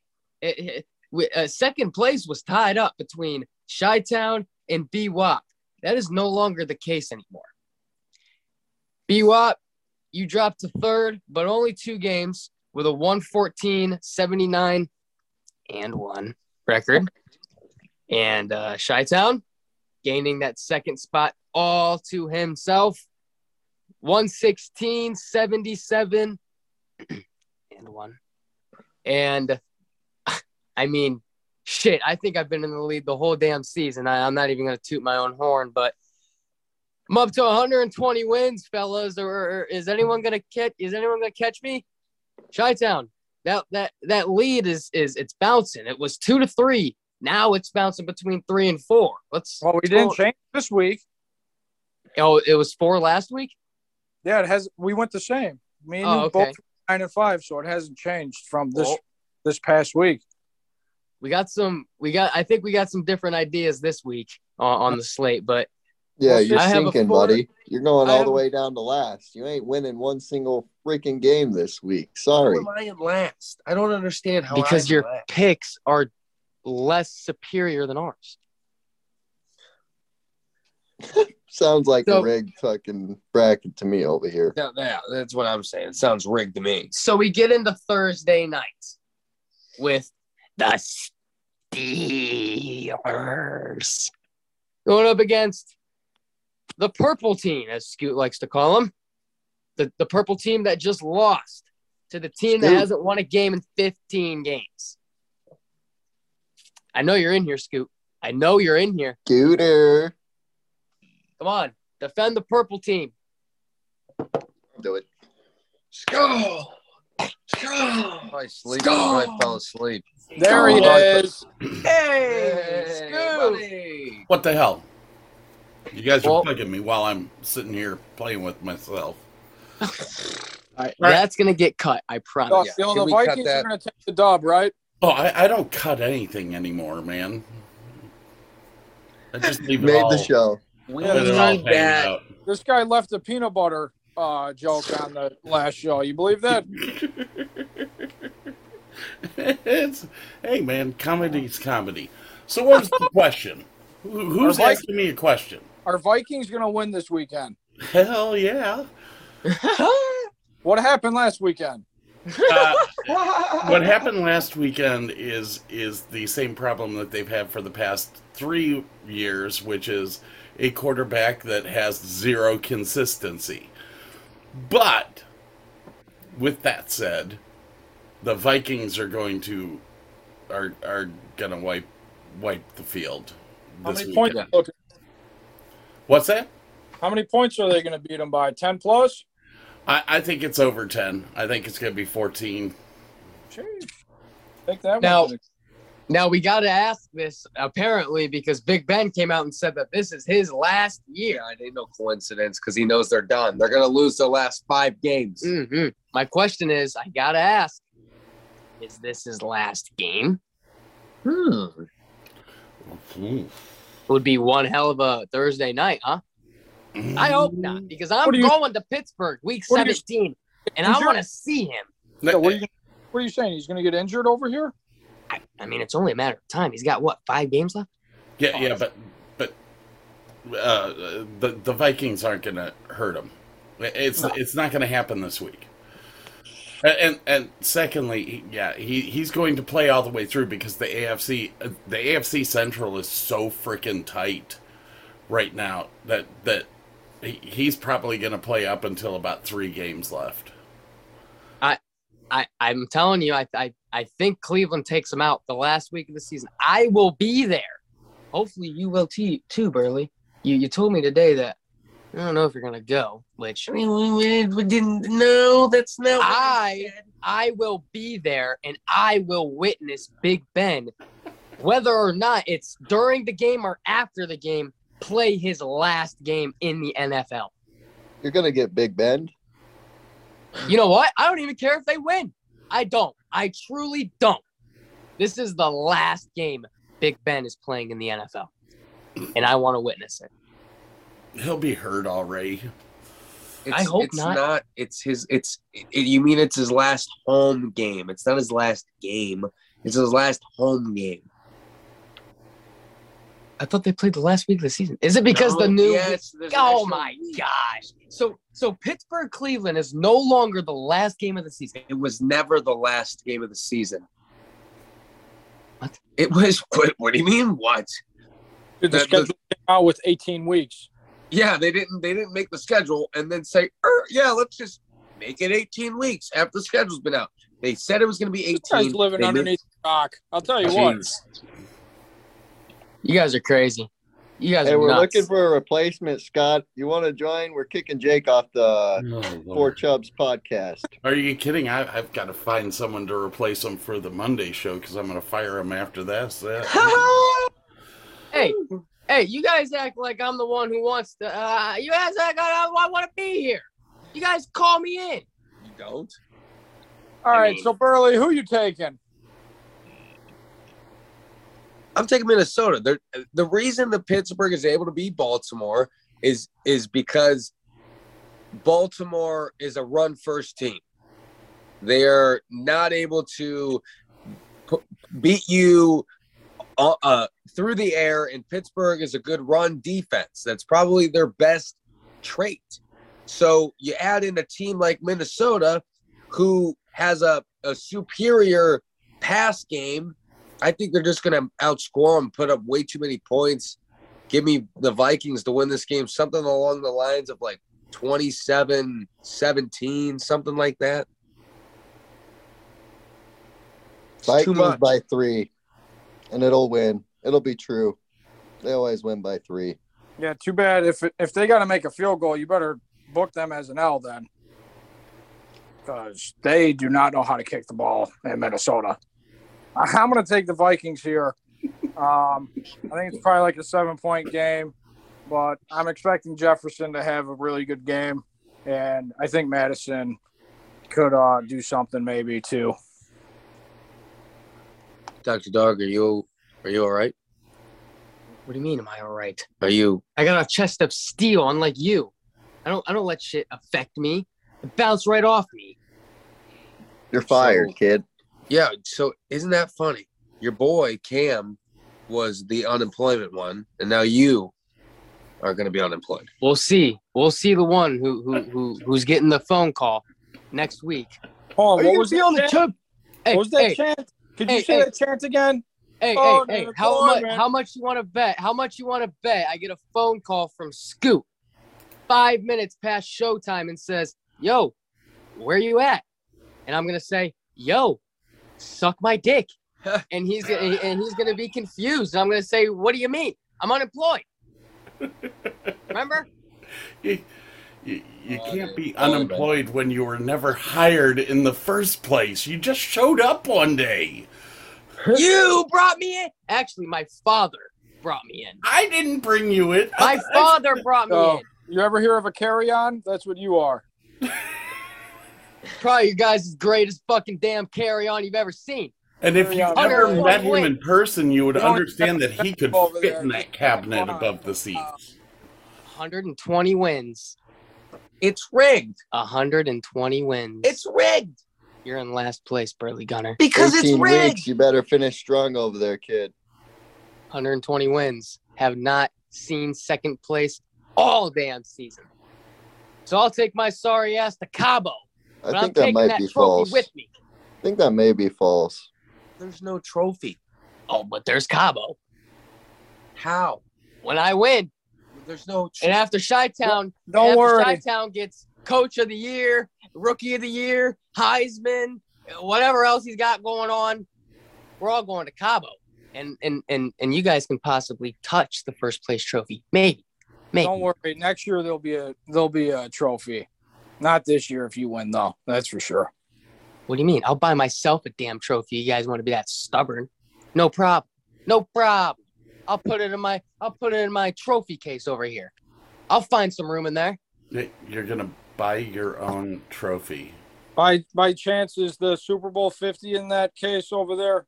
It, it- we- uh, second place was tied up between Chi Town and BWAP. That is no longer the case anymore. BWAP, you dropped to third, but only two games with a 114, 79, and one record. And uh, Chi Town gaining that second spot all to himself. 116, 77, and one. And I mean, shit, I think I've been in the lead the whole damn season. I, I'm not even going to toot my own horn, but I'm up to 120 wins, fellas. Or, or is anyone going to catch? Is anyone going to catch me? Chi-Town. That that that lead is is it's bouncing. It was two to three. Now it's bouncing between three and four. Let's. Well, we didn't change this week. Oh, it was four last week. Yeah, it has. We went the same. Me and Oh, okay. both nine and five, so it hasn't changed from this Well- this past week. We got some we got i think we got some different ideas this week on, on the slate but Yeah, you're I sinking, four- buddy. You're going all have the way down to last. You ain't winning one single freaking game this week. How Sorry. am I in last? I don't understand how. because I'm your last. picks are less superior than ours Sounds like So- a rigged fucking bracket to me over here. Yeah, yeah, that's what I'm saying. It sounds rigged to me. so we get into thursday night with the steelers going up against the purple team as scoot likes to call them the, the purple team that just lost to the team that hasn't won a game in 15 games i know you're in here scoot i know you're in here Scooter. Come on, defend the purple team. Do it. Go. Go. I sleep. I fell asleep. There he is. Hey, Hey, buddy. What the hell? You guys are Well- bugging me while I'm sitting here playing with myself. That's gonna get cut. I promise. Yeah. feeling the Vikings are going to take the dub, right? Oh, I, I don't cut anything anymore, man. I just leave Made all. the show. We let it need hang that. out. This guy left a peanut butter uh, joke on the last show. You believe that? it's hey man, comedy's comedy. So what's the question? Who, who's Our Vik- asking me a question? Are Vikings going to win this weekend? Hell yeah! What happened last weekend? Uh, what happened last weekend is is the same problem that they've had for the past three years, which is a quarterback that has zero consistency. But with that said, the Vikings are going to are are gonna wipe wipe the field. How many weekend. points? Look, What's that? how many points are they going to beat them by? Ten plus? I, I think it's over ten. I think it's gonna be fourteen. Jeez. Think that Now- one. Now we got to ask this apparently because Big Ben came out and said that this is his last year. I it ain't no coincidence because he knows they're done. They're gonna lose their last five games. hmm My question is, I gotta ask: Is this his last game? Hmm. It would be one hell of a Thursday night, huh? I hope not, because I'm you- going to Pittsburgh week What do you- 17, and I want to see him. So what, are you, what are you saying? He's going to get injured over here? I, I mean, it's only a matter of time. He's got what five games left? Yeah, yeah, but but uh, the the Vikings aren't going to hurt him. It's it's not going to happen this week. And and, secondly, yeah, he, he's going to play all the way through because the AFC uh, the AFC Central is so freaking tight right now that that he, he's probably going to play up until about three games left. I, I'm telling you, I, I, I think Cleveland takes him out the last week of the season. I will be there. Hopefully, you will too, too Burley. You, you told me today that I don't know if you're gonna go, which I mean, we, we, we didn't. No, that's not. what I- I will be there and I will witness Big Ben, whether or not it's during the game or after the game, play his last game in the NFL. You're gonna get Big Ben. You know what? I don't even care if they win. I don't. I truly don't. This is the last game Big Ben is playing in the NFL, and I want to witness it. He'll be hurt already. It's, I hope it's not. It's his. It's. It, you mean it's his last home game? It's not his last game. It's his last home game. I thought they played the last week of the season. Is it because the new? Yes, oh my week. gosh! So so Pittsburgh Cleveland is no longer the last game of the season. It was never the last game of the season. What? It was. What, what do you mean? What? Dude, the The- the- schedule came out with 18 weeks. Yeah, they didn't. They didn't make the schedule and then say, er, "Yeah, let's just make it 18 weeks after the schedule's been out." They said it was going to be 18. This guy's living They underneath the rock. I'll tell you what. You guys are crazy. You guys Hey, are we're nuts. looking for a replacement, Scott. You want to join? We're kicking Jake off the Oh, Four Chubs podcast. Are you kidding? I, I've got to find someone to replace him for the Monday show because I'm going to fire him after this. Uh, hey, hey, you guys act like I'm the one who wants to. Uh, you guys act like I, I want to be here. You guys call me in. You don't. All I right, mean- so Burley, who you taking? I'm taking Minnesota. They're, the reason the Pittsburgh is able to beat Baltimore is is because Baltimore is a run first team. They are not able to pu- beat you uh, through the air, and Pittsburgh is a good run defense. That's probably their best trait. So you add in a team like Minnesota, who has a, a superior pass game. I think they're just going to outscore them, put up way too many points. Give me the Vikings to win this game, something along the lines of like 27 17, something like that. Vikings by three, and it'll win. It'll be true. They always win by three. Yeah, too bad. If if they got to make a field goal, you better book them as an L then, because they do not know how to kick the ball in Minnesota. I'm going to take the Vikings here. Um, I think it's probably like a seven point game. but I'm expecting Jefferson to have a really good game, and I think Mattison could uh, do something maybe too. Dr. Dog, are you are you all right? What do you mean? Am I all right? Are you I got a chest of steel, unlike you. I don't. I don't let shit affect me. It bounced right off me. You're fired, So- kid. Yeah, so isn't that funny? Your boy Cam was the unemployment one, and now you are going to be unemployed. We'll see. We'll see the one who who, who who's getting the phone call next week. Oh, Are what you was gonna that on the chant? tube? Hey, what was that hey, chant? Could hey, you say hey. that chant again? hey, Oh, hey, hey! the How much? deployment. How much you want to bet? How much you want to bet? I get a phone call from Scoot, five minutes past showtime, and says, "Yo, where you at?" And I'm gonna say, "Yo, suck my dick," and he's gonna and he's gonna be confused. And I'm gonna say, "What do you mean? I'm unemployed." Remember? You, you, you Oh, can't be dude. Oh, man. unemployed when you were never hired in the first place. You just showed up one day. You brought me in. Actually, my father brought me in. I didn't bring you in. My father brought me Oh, in. you ever hear of a carry on? That's what you are. Probably your guys' greatest fucking damn carry on you've ever seen. And if you Under ever met him in person, you would understand that he could fit in that cabinet above the seats. 120 wins. It's rigged. 120 wins. It's rigged You're in last place, Burley Gunner. because it's rigged. weeks. You better finish strong over there, kid. 120 wins. Have not seen second place all damn season. So I'll take my sorry ass to Cabo. I But I'm think that might that be false. with me. I think that may be false. There's no trophy. Oh, but there's Cabo. How? When I win, There's no. and after Chi Town, Don't worry. Chi-Town gets Coach of the Year, Rookie of the Year, Heisman, whatever else he's got going on, we're all going to Cabo, and and and and you guys can possibly touch the first place trophy, maybe, maybe. Don't worry. Next year there'll be a there''ll be a trophy. Not this year if you win though. That's for sure. What do you mean? I'll buy myself a damn trophy. You guys want to be that stubborn? No problem. No problem. I'll put it in my I'll put it in my trophy case over here. I'll find some room in there. You're gonna buy your own trophy. By by chance is the Super Bowl fifty in that case over there?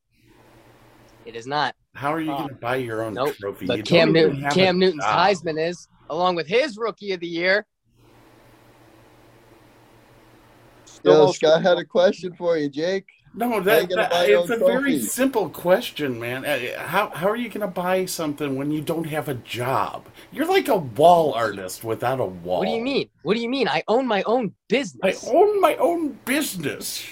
It is not. How are you gonna ah. buy your own Nope. trophy? You But don't Cam Newton, Cam Newton's job. Heisman is, along with his rookie of the year. Still Yo, Scott had a question for you, Jake. No, How that, that- it's a own very simple question, man. Uh, How how are you gonna buy something when you don't have a job? You're like a wall artist without a wall. What do you mean? What do you mean? I own my own business. I own my own business.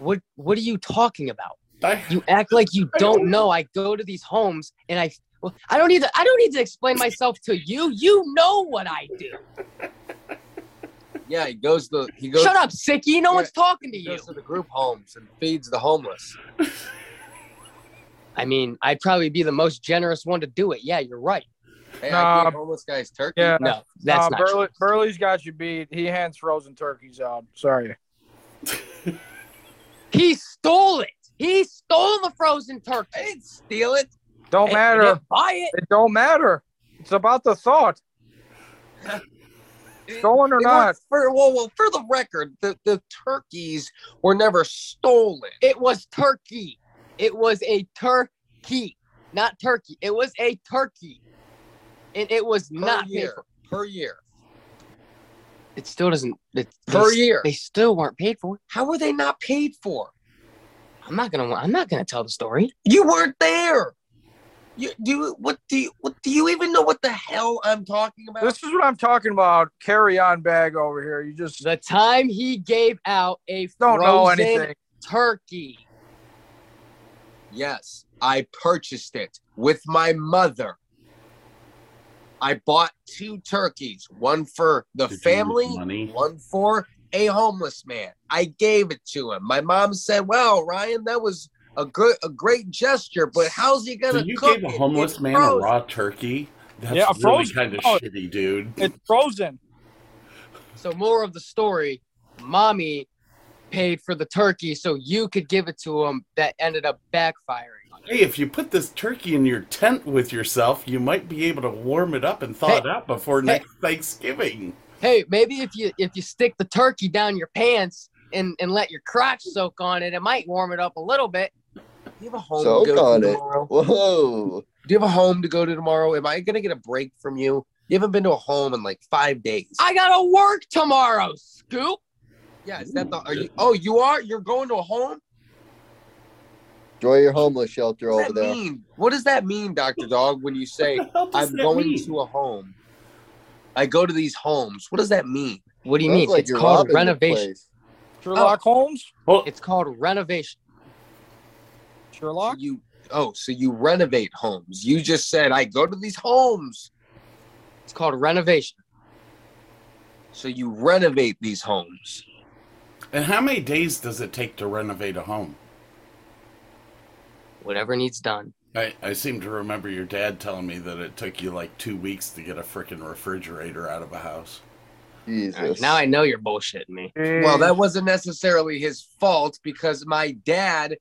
What What are you talking about? I, You act like you I don't own- know. I go to these homes and I. Well, I don't need to. I don't need to explain myself to you. You know what I do. Yeah, he goes to he goes. Shut up, sickie. No Yeah, one's talking to He you. goes to the group homes and feeds the homeless. I mean, I'd probably be the most generous one to do it. Yeah, you're right. Hey, I gave homeless guys turkey. Yeah. No, that's Nah, not Burley, true. Burley's got you beat. He hands frozen turkeys out. Sorry. He stole it. He stole the frozen turkey. I didn't steal it. Don't Hey, matter. Buy it. It don't matter. It's about the thought. Stolen or not. For, well, well, for the record, the, the turkeys were never stolen. It was turkey. It was a turkey, not turkey. It was a turkey, and it was Per not paid year. for. Per year. It still doesn't. It, Per they, year. They still weren't paid for. How were they not paid for? I'm not gonna. I'm not gonna tell the story. You weren't there. You do you, what do you what do you even know what the hell I'm talking about? This is what I'm talking about. Carry on bag over here. You just The time he gave out a don't know frozen anything. turkey. Yes, I purchased it with my mother. I bought two turkeys, one for the Did family, money? one for a homeless man. I gave it to him. My mom said, "Well, Ryan, that was a good, a great gesture, but how's he gonna thaw it? you cook gave a homeless It's man a raw turkey? That's Yeah, a really frozen- kind of oh. shitty, dude. It's frozen. So more of the story, mommy paid for the turkey so you could give it to him. That ended up backfiring Hey, if you put this turkey in your tent with yourself, you might be able to warm it up and thaw Hey. it out before next Thanksgiving. Hey, maybe if you if you stick the turkey down your pants and and let your crotch soak on it, it might warm it up a little bit. Do you have a home Soak to go on to it. tomorrow? Whoa. Do you have a home to go to tomorrow? Am I gonna get a break from you? You haven't been to a home in like five days. I gotta work tomorrow, Scoop. yeah, is that the? Are you? Oh, you are. You're going to a home. Enjoy your homeless shelter What over does that there. mean? What does that mean, Doctor Dog? When you say I'm going to a home, I go to these homes. What does that mean? What do you Sounds mean? like it's called renovation. place. Sherlock oh. Holmes. Well, It's called renovation. Sherlock. You oh, so you renovate homes. You just said I go to these homes. It's called renovation. So you renovate these homes. and how many days does it take to renovate a home? Whatever needs done. I, I seem to remember your dad telling me that it took you like two weeks to get a freaking refrigerator out of a house. Jesus. Now I know you're bullshitting me. Well, that wasn't necessarily his fault because my dad d-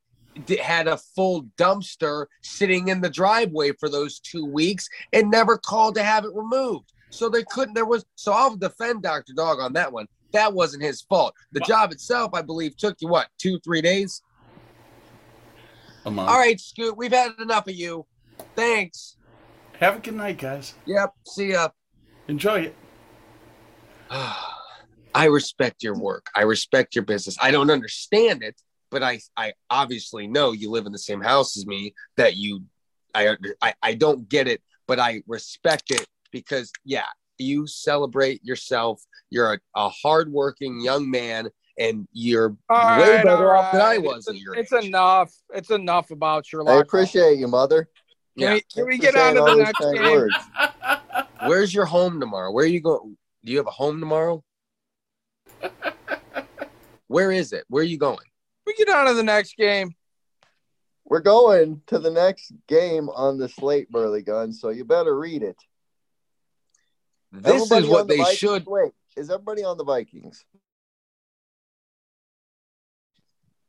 had a full dumpster sitting in the driveway for those two weeks and never called to have it removed. So they couldn't. There was. So I'll defend Doctor Dog on that one. That wasn't his fault. The job itself, I believe, took you what two, three days. A month. All right, Scoot, we've had enough of you. Thanks. Have a good night, guys. Yep. See ya. Enjoy it. I respect your work. I respect your business. I don't understand it, but I I obviously know you live in the same house as me. That you, I I, I don't get it, but I respect it because yeah, you celebrate yourself. You're a, a hardworking young man, and you're All way right, better all off than I was It's, at your it's enough. It's enough about Sherlock. I appreciate you, mother. Can Yeah. we, can we get on to the next game? words. Where's your home tomorrow? Where are you going? Do you have a home tomorrow? Where is it? Where are you going? Get on to the next game. We're going to the next game on the slate, Burley Gun, so you better read it. This Everybody is what the they Vikings- should Wait, is everybody on the Vikings?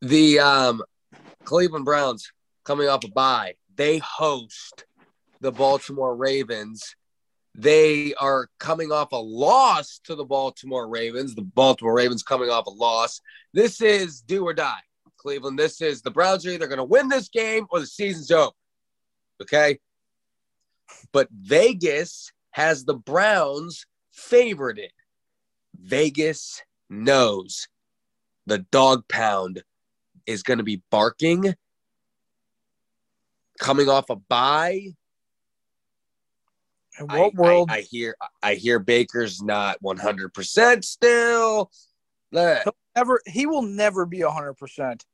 the um, Cleveland Browns coming off a bye. They host the Baltimore Ravens. They are coming off a loss to the Baltimore Ravens. The Baltimore Ravens coming off a loss. This is do or die, Cleveland. This is the Browns are either going to win this game or the season's over. Okay. But Vegas has the Browns favored it. Vegas knows the dog pound is going to be barking, coming off a bye. In I, what world? I, I hear I hear Baker's not 100% still. Uh, Ever he will never be hundred percent.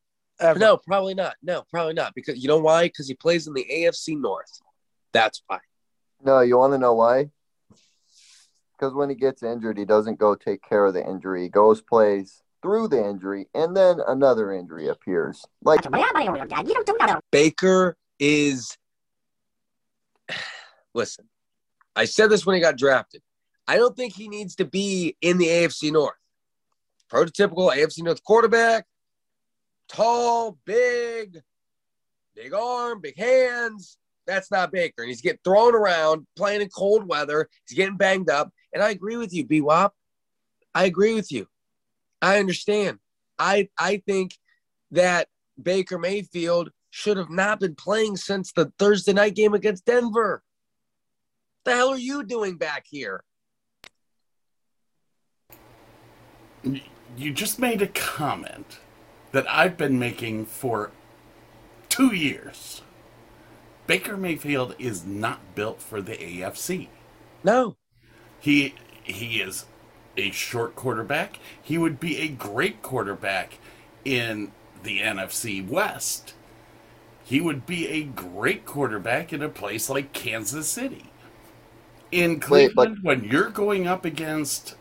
Ever. no, probably not. No, probably not. Because you know why? Because he plays in the AFC North. That's why. No, you want to know why? Because when he gets injured, he doesn't go take care of the injury. He goes, plays through the injury, and then another injury appears. Like, Baker is. Listen, I said this when he got drafted. I don't think he needs to be in the AFC North. Prototypical AFC North quarterback, tall, big, big arm, big hands. That's not Baker. And he's getting thrown around, playing in cold weather. He's getting banged up. And I agree with you, BWAP. I agree with you. I understand. I I think that Baker Mayfield should have not been playing since the Thursday night game against Denver. The hell are you doing back here? You just made a comment that I've been making for two years. Baker Mayfield is not built for the AFC. No. He he is a short quarterback. He would be a great quarterback in the NFC West. He would be a great quarterback in a place like Kansas City. In Wait, but- Cleveland, when you're going up against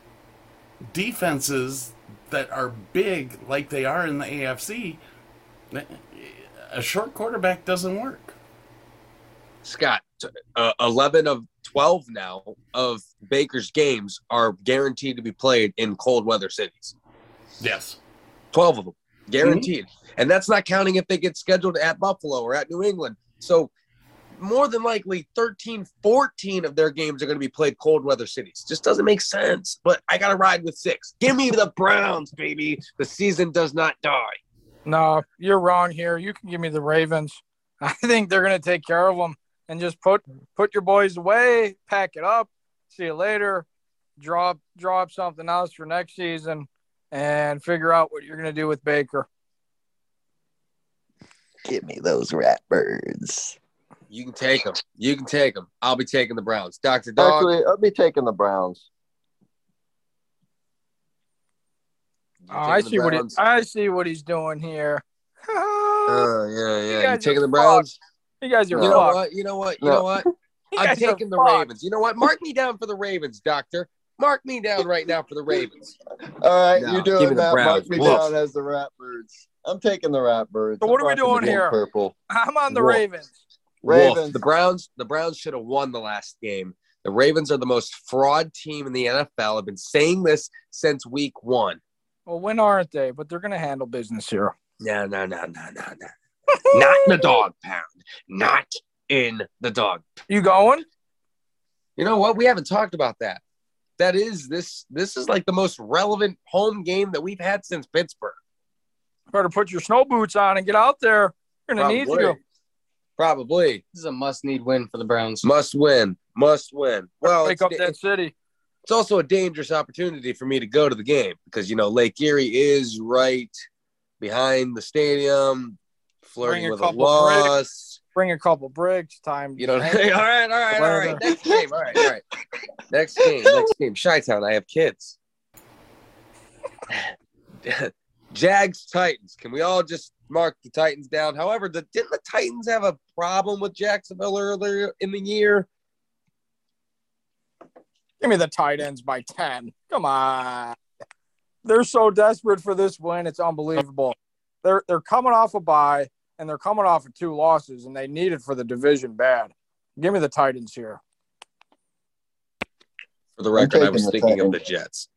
defenses that are big like they are in the AFC, a short quarterback doesn't work. Scott, uh, 11 of 12 now of Baker's games are guaranteed to be played in cold weather cities. Yes. 12 of them. guaranteed. And that's not counting if they get scheduled at Buffalo or at New England. So more than likely 13, 14 of their games are going to be played cold weather cities. Just doesn't make sense. But I got to ride with six. Give me the Browns, baby. The season does not die. No, you're wrong here. You can give me the Ravens. I think they're going to take care of them and just put put your boys away, pack it up, see you later, drop drop something else for next season, and figure out what you're going to do with Baker. Give me those Ratbirds. You can take them. You can take them. I'll be taking the Browns. Dr. Dog. Actually, I'll be taking the Browns. Oh, I see what he, I see what he's doing here. Oh, yeah, yeah. You, guys taking the Browns? you guys are You know what? You know what? You No. know what? I'm taking the fucked. Ravens. You know what? Mark me down for the Ravens, Doctor. Mark me down right now for the Ravens. All right, No, you're doing that. Mark me Woof. down as the Ratbirds. I'm taking the Ratbirds. So what I'm are we doing here? Purple. I'm on the Wolf. Ravens. Wolf. The Browns. The Browns should have won the last game. The Ravens are the most fraud team in the NFL. I've been saying this since week one. Well, when aren't they? But they're going to handle business here. No, no, no, no, no, no. Not in the dog pound. Not in the dog. You going? You know what? We haven't talked about that. That is this. This is like the most relevant home game that we've had since Pittsburgh. Better put your snow boots on and get out there. You're going to need Probably. you. Probably This is a must-need win for the Browns. must win. Must win. Well, Wake it's, up that city. it's also a dangerous opportunity for me to go to the game because you know Lake Erie is right behind the stadium, flirting Bring a with a couple bricks. loss. Bring a couple bricks. Time. You know, all right, all right, all right. Next game. All right, all right. Next game. Next game. Chi Town. I have kids. Jags Titans. Can we all just mark the Titans down? However, the, didn't the Titans have a problem with Jacksonville earlier in the year? Give me the tight ends by 10. Come on. They're so desperate for this win. It's unbelievable. They're they're coming off a bye and they're coming off of two losses and they need it for the division bad. Give me the Titans here. For the record, I was the thinking of the Jets.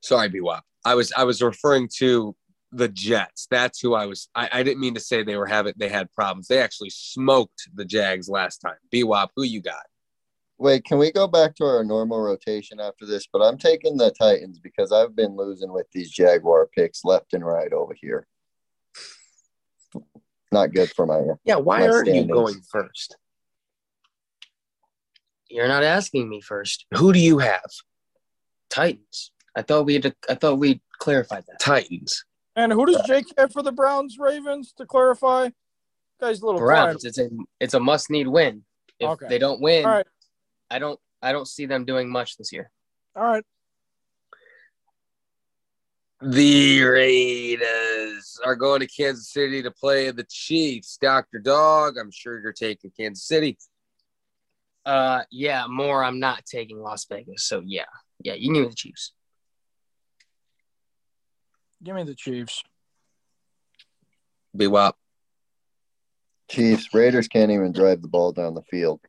Sorry, BWAP. I was I was referring to the Jets. That's who I was. I, I didn't mean to say they were having they had problems. They actually smoked the Jags last time. BWAP, who you got? Wait, can we go back to our normal rotation after this? But I'm taking the Titans because I've been losing with these Jaguar picks left and right over here. Not good for my. Yeah, why My aren't you going first? You're not asking me first. Who do you have? Titans. I thought we had I thought we clarified that. Titans. And who does Jake have for the Browns Ravens to clarify? Guy's a little quiet. Browns. It's a it's a must need win. If Okay. they don't win, All right. I don't I don't see them doing much this year. All right. The Raiders are going to Kansas City to play the Chiefs. Dr. Dog, I'm sure you're taking Kansas City. Uh yeah, more I'm not taking Las Vegas. So yeah. Yeah, you knew the Chiefs. Give me the Chiefs. BWAP. Chiefs, Raiders can't even drive the ball down the field.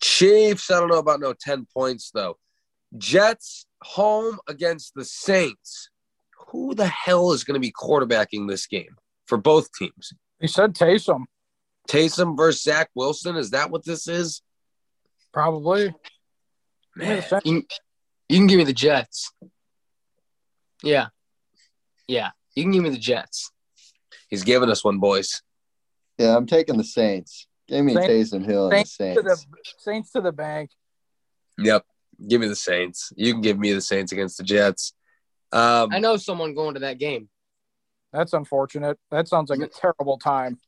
Chiefs, I don't know about no 10 points, though. Jets home against the Saints. Who the hell is going to be quarterbacking this game for both teams? He said Taysom. Taysom versus Zach Wilson? Is that what this is? Probably. Give me the Man, You, you can give me the Jets. Yeah. Yeah. You can give me the Jets. he's giving us one, boys. Yeah, I'm taking the Saints. Give me Saints- Taysom Hill and the Saints to the Saints. Saints to the bank. Yep. Give me the Saints. You can give me the Saints against the Jets. Um, I know someone going to that game. That's unfortunate. That sounds like a terrible time.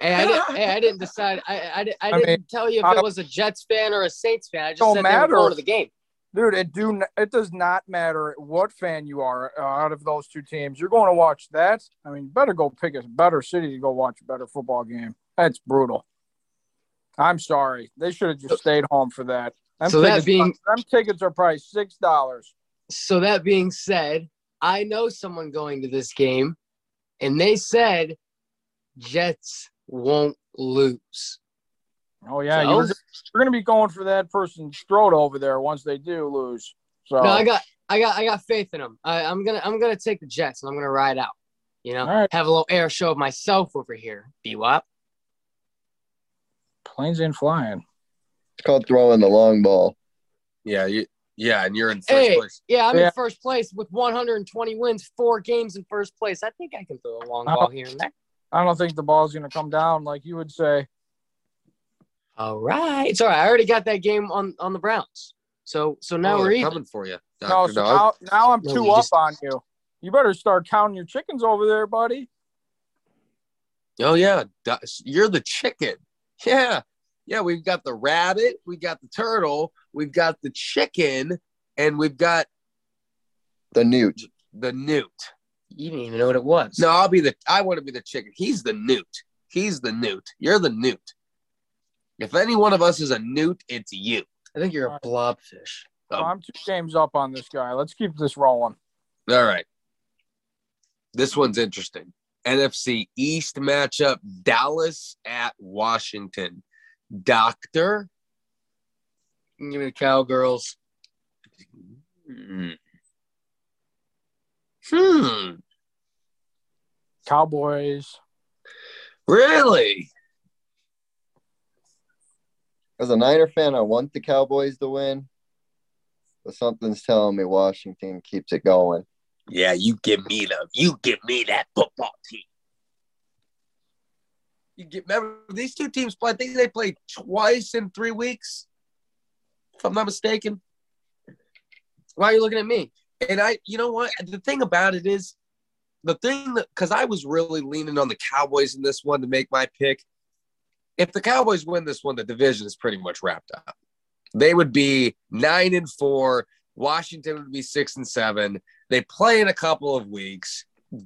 Hey, I didn't, hey, I didn't decide. I, I, I I didn't mean, tell you if I it was a Jets fan or a Saints fan. I just Don't said they matter. were going to the game. Dude, it do it does not matter what fan you are uh, out of those two teams. You're going to watch that. I mean, better go pick a better city to go watch a better football game. That's brutal. I'm sorry. They should have just stayed home for that. Them So that being- them tickets are probably six dollars. So that being said, I know someone going to this game, and they said Jets won't lose. Oh yeah, So- you're, you're going to be going for that person's throat over there once they do lose. So No, I got, I got, I got faith in them. I, I'm gonna, I'm gonna take the Jets, and I'm gonna ride out. You know, All right. have a little air show of myself over here. BWAP. Planes ain't flying. It's called throwing the long ball. Yeah, you, yeah, and you're in first Hey, place. yeah, I'm Yeah. in first place with 120 wins, four games in first place. I think I can throw a long ball here and there. I don't think the ball's gonna come down like you would say. All right, it's all right. I already got that game on on the Browns. So so now Oh, we're even. coming for you, No, so Dog. now, now I'm No, two you up just- on you. You better start counting your chickens over there, buddy. Oh yeah, you're the chicken. Yeah, yeah. We've got the rabbit, we got the turtle, we've got the chicken, and we've got The newt. the newt. You didn't even know what it was. No, I'll be the. I want to be the chicken. He's the newt. He's the newt. You're the newt. If any one of us is a newt, it's you. I think you're a blobfish. So Um, I'm two games up on this guy. Let's keep this rolling. All right. This one's interesting. NFC East matchup Dallas at Washington. Doctor. Give me the cowgirls. Hmm. Hmm. Cowboys. Really? As a Niner fan, I want the Cowboys to win, but something's telling me Washington keeps it going. Yeah, you give me the you give me that football team. You get remember these two teams play. I think they played twice in three weeks, if I'm not mistaken. Why are you looking at me? And I, you know what? The thing about it is, the thing that because I was really leaning on the Cowboys in this one to make my pick. If the Cowboys win this one, the division is pretty much wrapped up. They would be nine and four. Washington would be six and seven. They play in a couple of weeks.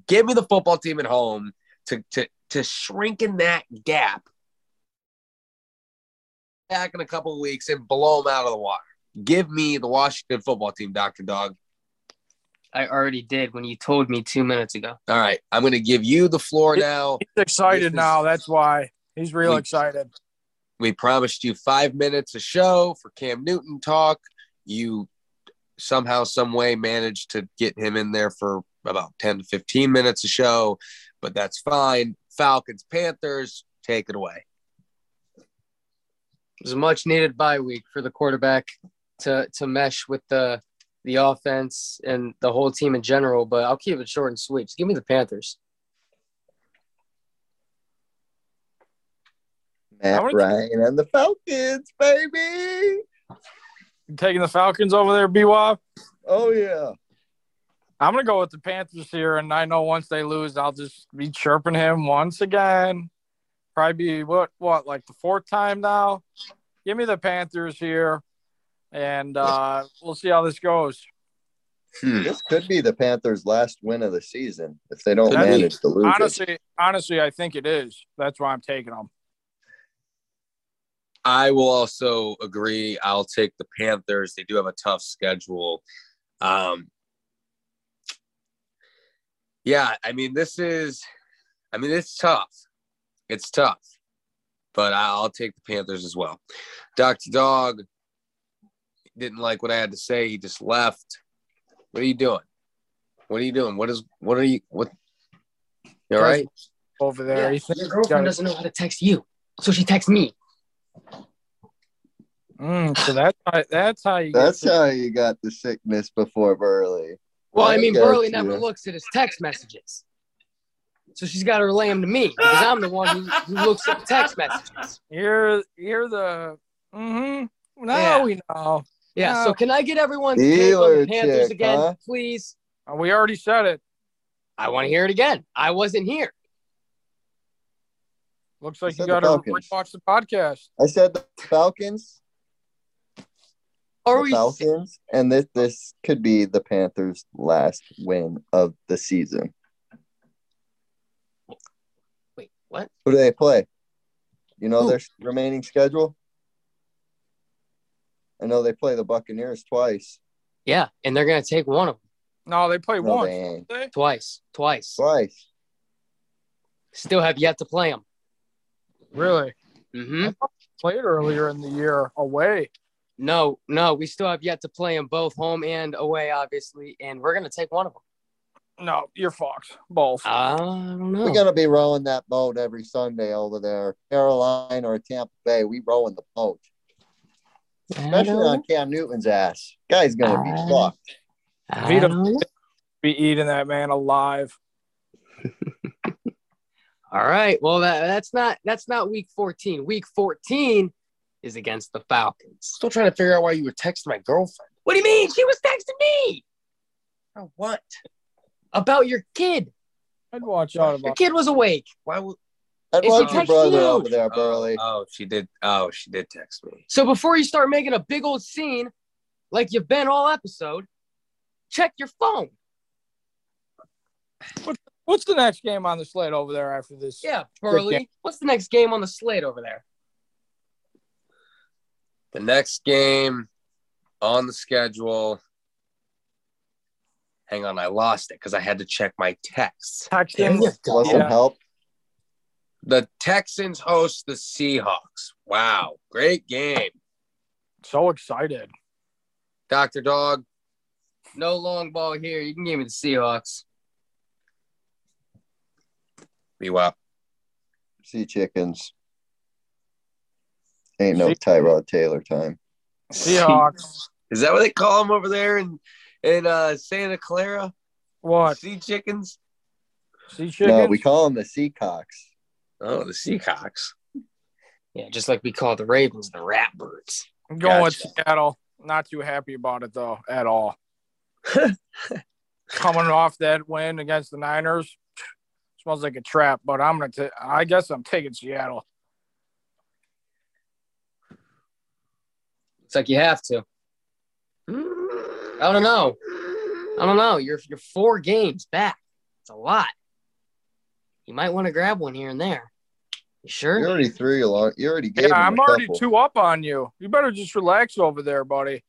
Give me the football team at home to to to shrink in that gap. Back in a couple of weeks and blow them out of the water. Give me the Washington football team, Doctor Dog. I already did when you told me two minutes ago. All right, I'm going to give you the floor now. He's excited is- now. That's why he's real We- excited. We promised you five minutes a show for Cam Newton talk. You somehow, some way managed to get him in there for about 10 to 15 minutes a show, but that's fine. Falcons, Panthers, take it away. It was a much needed bye week for the quarterback to to mesh with the the offense and the whole team in general, but I'll keep it short and sweet. Just give me the Panthers. Matt wanna- Ryan and the Falcons, baby. You taking the Falcons over there, BWAP? Oh yeah. I'm gonna go with the Panthers here, and I know once they lose, I'll just be chirping him once again. Probably be what what like the fourth time now. Give me the Panthers here, and uh, we'll see how this goes. Hmm. This could be the Panthers' last win of the season if they don't Could be. manage to lose it. Honestly, honestly, I think it is. That's why I'm taking them. I will also agree. I'll take the Panthers. They do have a tough schedule. Um, yeah, I mean, this is, I mean, it's tough. It's tough, but I'll take the Panthers as well. Dr. Dog didn't like what I had to say. He just left. What are you doing? What are you doing? What is, what are you, what? You all right? Over there, He thinks your girlfriend doesn't know how to text you, so she texts me. Mm, so that's how, that's how you. That's get how you got the sickness before Burley. Well, I I mean, Burley you. never looks at his text messages. So she's got to relay them to me because I'm the one who, who looks at the text messages. You're you're the. Mm-hmm. No, Yeah. we know. Yeah. So can I get everyone's take on the Panthers chick, again, huh? please? Uh, We already said it. I want to hear it again. I wasn't here. Looks like you got to watch the podcast. I said the Falcons. Are the we? Falcons, and this this could be the Panthers' last win of the season. Wait, what? Who do they play? You know Who? their remaining schedule. I know they play the Buccaneers twice. Yeah, and they're gonna take one of them No, they play No, once. they they? twice, twice. Twice. Still have yet to play them. Really? Mm-hmm. Played earlier in the year away. No, no, we still have yet to play them both home and away, obviously, and we're gonna take one of them. No, you're fucked. Both. I don't know. We're gonna be rowing that boat every Sunday over there, Carolina or Tampa Bay. We rowing the boat, especially on Cam Newton's ass. Guy's gonna be Uh, fucked. I Vito- Be eating that man alive. All right. Well, that, that's not that's not week 14. Week 14 is against the Falcons. Still trying to figure out why you were texting my girlfriend. What do you mean? She was texting me Oh, what? about your kid. I'd watch out Your about. kid was awake. Why would? I'd watch your brother you- over there, Oh, Burley. oh, she did. Oh, she did text me. So before you start making a big old scene like you've been all episode, check your phone. What's the next game on the slate over there after this? Yeah, Burley. What's the next game on the slate over there? The next game on the schedule. Hang on, I lost it because I had to check my text. Texans. Want some Yeah. help? The Texans host the Seahawks. Wow, great game. So excited. Dr. Dog, No long ball here. You can give me the Seahawks. Be up. Sea chickens. Ain't no Tyrod Taylor time. Seahawks. Is that what they call them over there in in uh, Santa Clara? what? Sea chickens? Sea chickens? No, we call them the Seacocks. Oh, the Seacocks. Yeah, just like we call the Ravens the Ratbirds. I'm going with Gotcha. Seattle. Not too happy about it though at all. Coming off that win against the Niners, smells like a trap. But I'm gonna. ta- I guess I'm taking Seattle. It's like you have to. I don't know. I don't know. You're you're four games back. It's a lot. You might want to grab one here and there. You sure? You already threw a lot. You already gave Yeah, I'm a already couple. two up on you. You better just relax over there, buddy.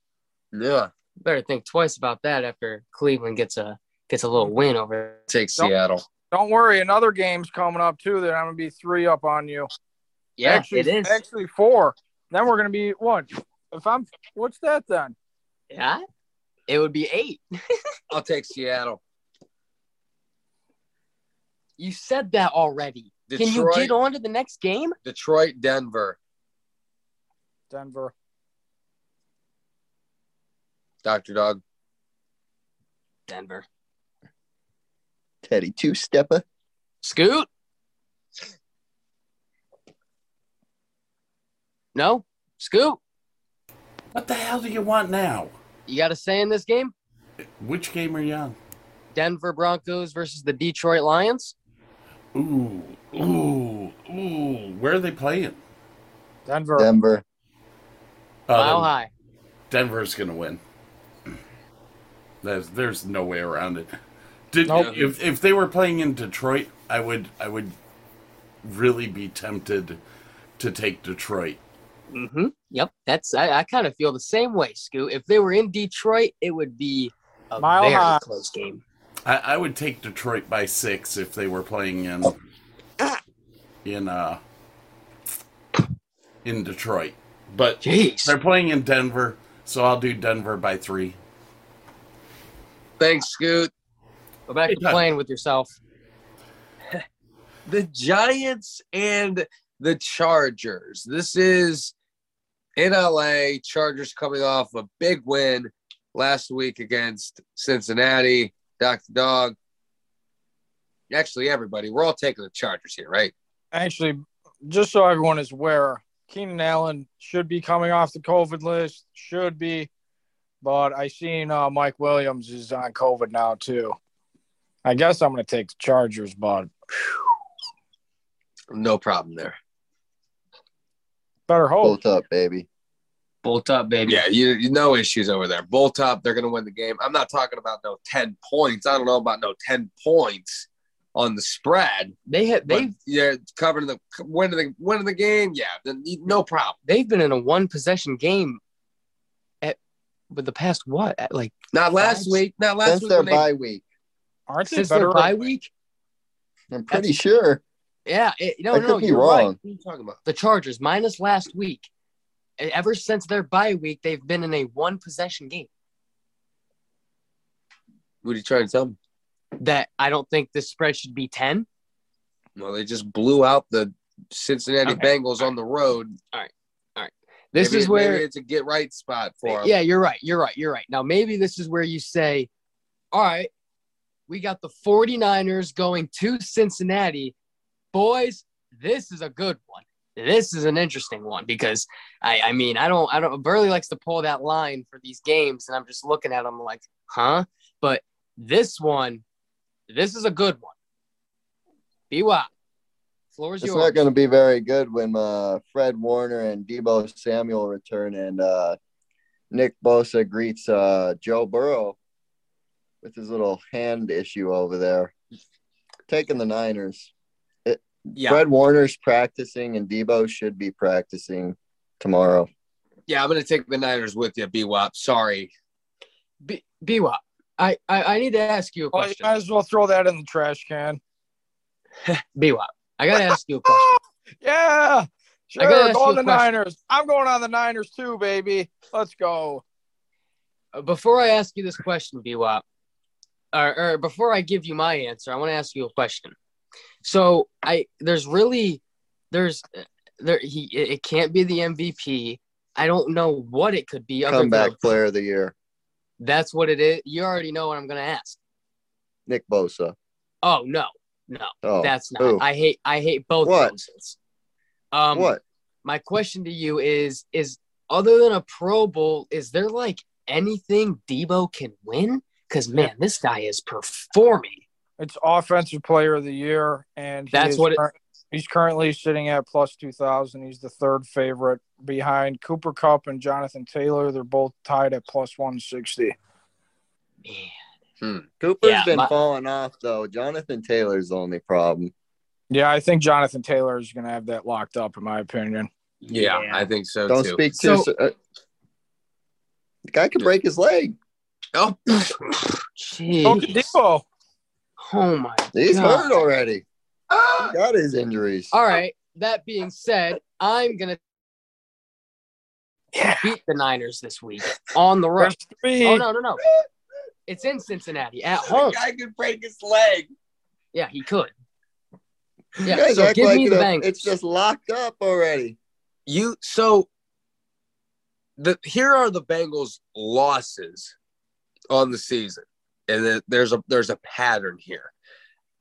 Yeah, Better think twice about that after Cleveland gets a gets a little win over. take Don't- Seattle. Don't worry, another game's coming up too. That I'm gonna be three up on you. Yeah, actually, it is. actually four. Then we're gonna be what? If I'm, what's that then? Yeah, it would be eight. I'll take Seattle. You said that already. Can you get on to the next game? Detroit, Denver. Denver. Dr. Dog. Denver. Teddy two stepper. Scoot. No, Scoot. What the hell do you want now? You got a say in this game? Which game are you on? Denver Broncos versus the Detroit Lions. Ooh, ooh, ooh. Where are they playing? Denver. Denver. Uh, Mile then high. Denver's gonna win. There's there's no way around it. Did Nope. if if they were playing in Detroit, I would I would really be tempted to take Detroit. Mm-hmm. Yep. That's I, I kind of feel the same way, Scoot. If they were in Detroit, it would be a Mile very high. close game. I, I would take Detroit by six if they were playing in in uh in Detroit. But Jeez. they're playing in Denver, so I'll do Denver by three. Thanks, Scoot. Go back to Anytime. playing with yourself. The Giants and the Chargers. This is in LA. Chargers coming off a big win last week against Cincinnati. Dr. Dog. Actually, everybody, we're all taking the Chargers here, right? Actually, just so everyone is aware, Keenan Allen should be coming off the COVID list. Should be, but I seen uh, Mike Williams is on COVID now too. I guess I'm gonna take the Chargers, but No problem there. better hope. Bolt up, baby. Bolt up, baby. Yeah, you, you no issues over there. Bolt up, they're going to win the game. I'm not talking about no 10 points. I don't know about no 10 points on the spread. They have they've yeah, covering the winning the winning the game. Yeah, then no problem. they've been in a one possession game at with the past what at like Not last Nice. week. Not last Since week. their when bye week. Aren't they since better? their bye week. I'm pretty sure. Yeah, it, no, I no, could be you're wrong. right. What are you talking about? The Chargers minus last week. Ever since their bye week, they've been in a one possession game. What are you trying to tell me? that I don't think this spread should be 10. Well, they just blew out the Cincinnati Okay. Bengals on the road. All right. All right. This Maybe- is where maybe it's a get right spot for them. Yeah, you're right. You're right. You're right. Now, maybe this is where you say, all right, we got the 49ers going to Cincinnati. Boys, this is a good one. This is an interesting one because I, I mean, I don't, I don't, Burley likes to pull that line for these games, and I'm just looking at them like, huh? But this one, this is a good one. BY, floor is It's yours. not going to be very good when uh, Fred Warner and Deebo Samuel return and uh, Nick Bosa greets uh, Joe Burrow with his little hand issue over there. Taking the Niners. Yeah, Fred Warner's practicing and Deebo should be practicing tomorrow. yeah. I'm gonna take the Niners with you, B-Wop. Sorry. B- BY, I, I, I need to ask you a Well, you question. might as well throw that in the trash can. BY, I got to ask you a question. Yeah, sure. gotta Go on the question. Niners. I'm going on the Niners too, baby. Let's go. Uh, before I ask you this question, BWAP, or, or before I give you my answer, I want to ask you a question. So I there's really there's there he it can't be the MVP. I don't know what it could be. other than- Comeback player of the year, That's what it is. You already know what I'm gonna ask. Nick Bosa. Oh no, no, Oh, that's not. who? I hate I hate both What? Bosas. Um, what? my question to you is is other than a Pro Bowl, is there like anything Deebo can win? Because man, this guy is performing. It's offensive player of the year, and That's is what it- cur- he's currently sitting at plus two thousand. He's the third favorite behind Cooper Kupp and Jonathan Taylor. They're both tied at plus one sixty. Man, Cooper's Yeah, been my- falling off though. Jonathan Taylor's the only problem. Yeah, I think Jonathan Taylor is going to have that locked up, in my opinion. Yeah, I think so Don't too. speak too. So- uh, the guy could break his leg. Oh, Oh, Jeez. Deebo. Oh my He's God. hurt already. He got his injuries. All right. That being said, I'm gonna Yeah. beat the Niners this week on the road. Oh no, no, no. It's in Cincinnati at home. guy could break his leg. Yeah, he could. You Yeah, so give like me the Bengals. it's just locked up already. You so the here are the Bengals' losses on the season, and there's a there's a pattern here.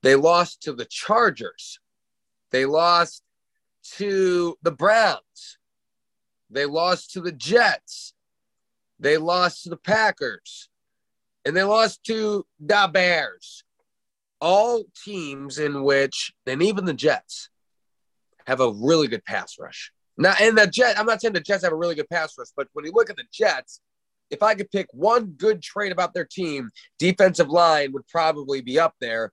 They lost to the Chargers. They lost to the Browns. They lost to the Jets. They lost to the Packers. And they lost to the Bears. All teams in which, and even the Jets, have a really good pass rush. Now, and the Jet, I'm not saying the Jets have a really good pass rush, but when you look at the Jets, if I could pick one good trait about their team, defensive line would probably be up there.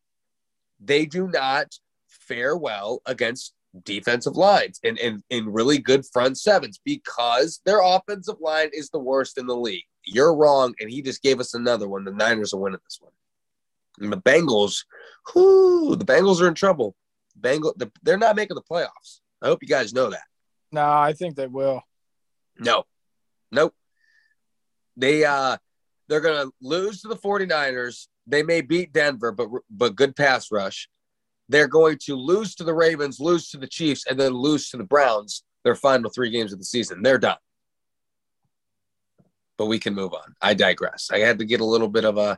They do not fare well against defensive lines and, and, and really good front sevens because their offensive line is the worst in the league. You're wrong, and he just gave us another one. The Niners are winning this one. And the Bengals, whoo, the Bengals are in trouble. Bengal, they're not making the playoffs. I hope you guys know that. No, I think they will. No. Nope. They uh they're going to lose to the 49ers. They may beat Denver, but but good pass rush. They're going to lose to the Ravens, lose to the Chiefs, and then lose to the Browns. Their final three games of the season. They're done. But we can move on. I digress. I had to get a little bit of a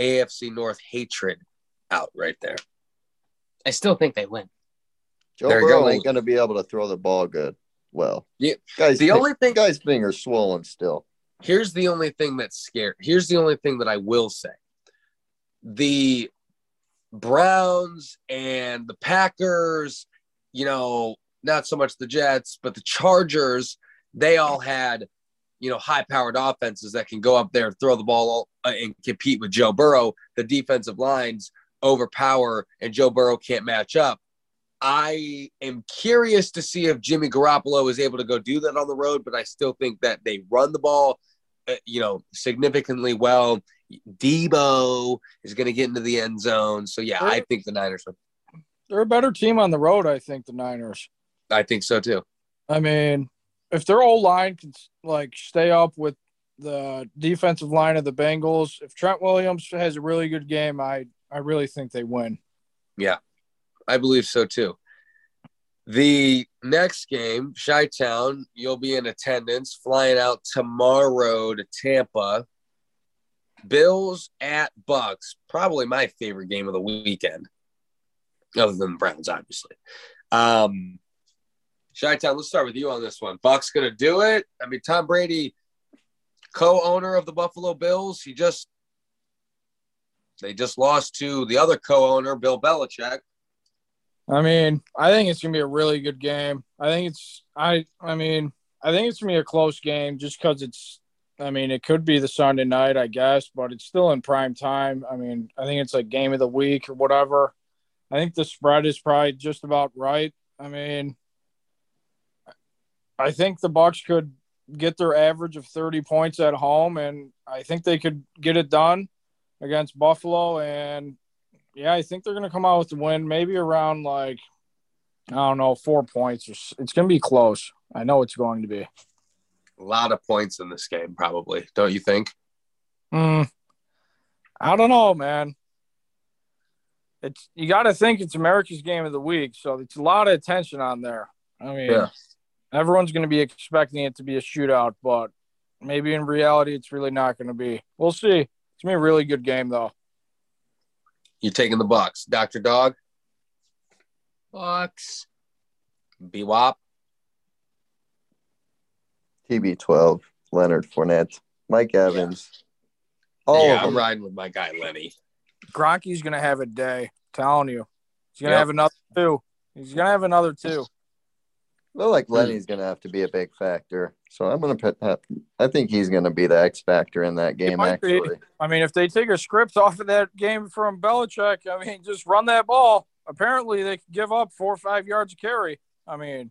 AFC North hatred out right there. I still think they win. Joe There you Burrow go. ain't going to be able to throw the ball good. Well, Yeah. guys, The only thing guy's finger's swollen still. Here's the only thing that's scary. Here's the only thing that I will say. The Browns and the Packers, you know, not so much the Jets, but the Chargers, they all had, you know, high powered offenses that can go up there and throw the ball uh, and compete with Joe Burrow. The defensive lines overpower and Joe Burrow can't match up. I am curious to see if Jimmy Garoppolo is able to go do that on the road, but I still think that they run the ball, Uh, you know, significantly well. Deebo is going to get into the end zone, so yeah, I think the Niners. Win. They're a better team on the road, I think, the Niners. I think so too. I mean, if their old line can like stay up with the defensive line of the Bengals, if Trent Williams has a really good game, I I really think they win. Yeah, I believe so too. The next game, Chi Town, you'll be in attendance, flying out tomorrow to Tampa. Bills at Bucks, probably my favorite game of the weekend, other than the Browns, obviously. Um, Chi Town, let's start with you on this one. Bucks gonna do it. I mean, Tom Brady, co-owner of the Buffalo Bills, he just they just lost to the other co-owner, Bill Belichick. I mean, I think it's gonna be a really good game. I think it's I I mean, I think it's gonna be a close game just because it's I mean, it could be the Sunday night, I guess, but it's still in prime time. I mean, I think it's like game of the week or whatever. I think the spread is probably just about right. I mean, I think the Bucks could get their average of 30 points at home and I think they could get it done against Buffalo and yeah, I think they're going to come out with the win maybe around like I don't know, 4 points. It's going to be close. I know it's going to be. A lot of points in this game probably, don't you think? Mm, I don't know, man. It's you got to think it's America's game of the week, so it's a lot of attention on there. I mean, Yeah. everyone's going to be expecting it to be a shootout, but maybe in reality, it's really not going to be. We'll see. It's gonna be a really good game, though. You taking the Bucks, Doctor Dog, Bucks. BWAP. TB12, Leonard Fournette, Mike Evans. All yeah, of I'm riding with my guy Lenny. Gronky's going to have a day. Telling you, he's going to Yep. have another two. He's going to have another two. I feel like Lenny's going to have to be a big factor. So I'm going to put that. I think he's going to be the X factor in that game, might be. actually. I mean, if they take a script off of that game from Belichick, I mean, just run that ball. Apparently, they can give up four or five yards of carry. I mean,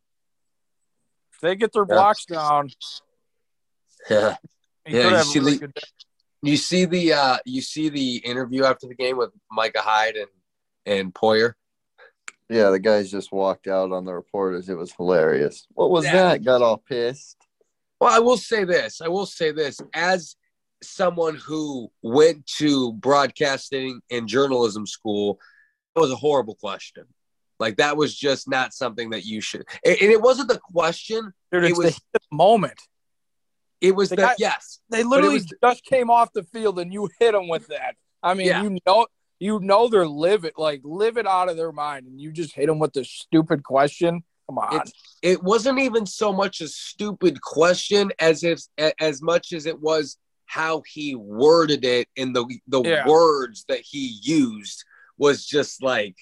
if they get their Yeah. blocks down, Yeah. Yeah, you see really the- You see the uh you see the interview after the game with Micah Hyde and and Poyer. Yeah, the guys just walked out on the reporters. It was hilarious. What was Yeah. that? Got all pissed. Well, I will say this. I will say this as someone who went to broadcasting and journalism school, it was a horrible question. Like that was just not something that you should. And and it wasn't the question. Dude, it was- the moment. It was The that guy- yes. They literally was- just came off the field and you hit them with that. I mean, Yeah. you know, you know they're livid, like livid out of their mind, and you just hit them with the stupid question. Come on. It's- it wasn't even so much a stupid question as if as much as it was how he worded it and the the Yeah. words that he used was just like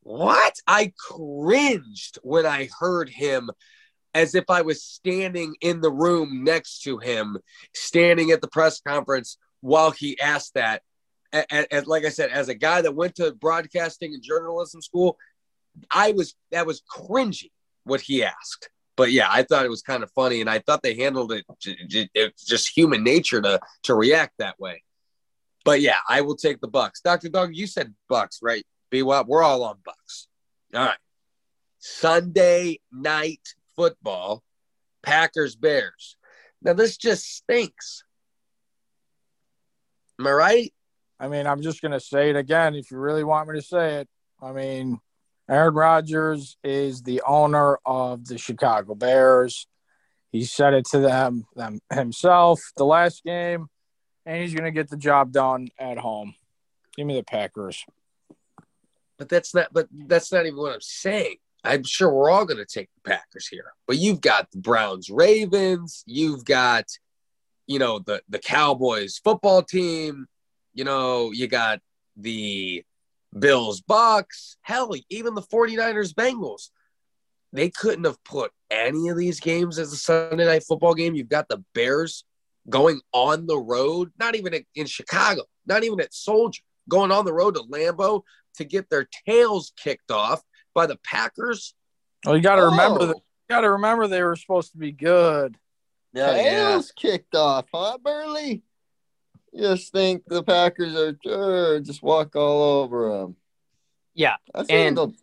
what i cringed when i heard him as if i was standing in the room next to him standing at the press conference while he asked that and like i said as a guy that went to broadcasting and journalism school i was that was cringy what he asked. But yeah, I thought it was kind of funny, and I thought they handled it. It's just human nature to to react that way. But yeah, I will take the Bucks. Doctor Dog, you said Bucks, right? Be what? We're all on Bucks. All right. Sunday night football, Packers Bears. Now this just stinks. Am I right? I mean, I'm just gonna say it again. If you really want me to say it, I mean, Aaron Rodgers is the owner of the Chicago Bears. He said it to them, them himself the last game, and he's gonna get the job done at home. Give me the Packers. But that's not. But that's not even what I'm saying. I'm sure we're all going to take the Packers here. But you've got the Browns, Ravens. You've got, you know, the the Cowboys football team. You know, you got the Bills, Bucks. Hell, even the 49ers, Bengals. They couldn't have put any of these games as a Sunday night football game. You've got the Bears going on the road, not even in Chicago, not even at Soldier, going on the road to Lambeau to get their tails kicked off by the Packers. Well, you got to remember Oh, that. You got to remember they were supposed to be good. Yeah, tails kicked off, huh, Burley? You just think the Packers are uh, just walk all over them. Yeah. I think And-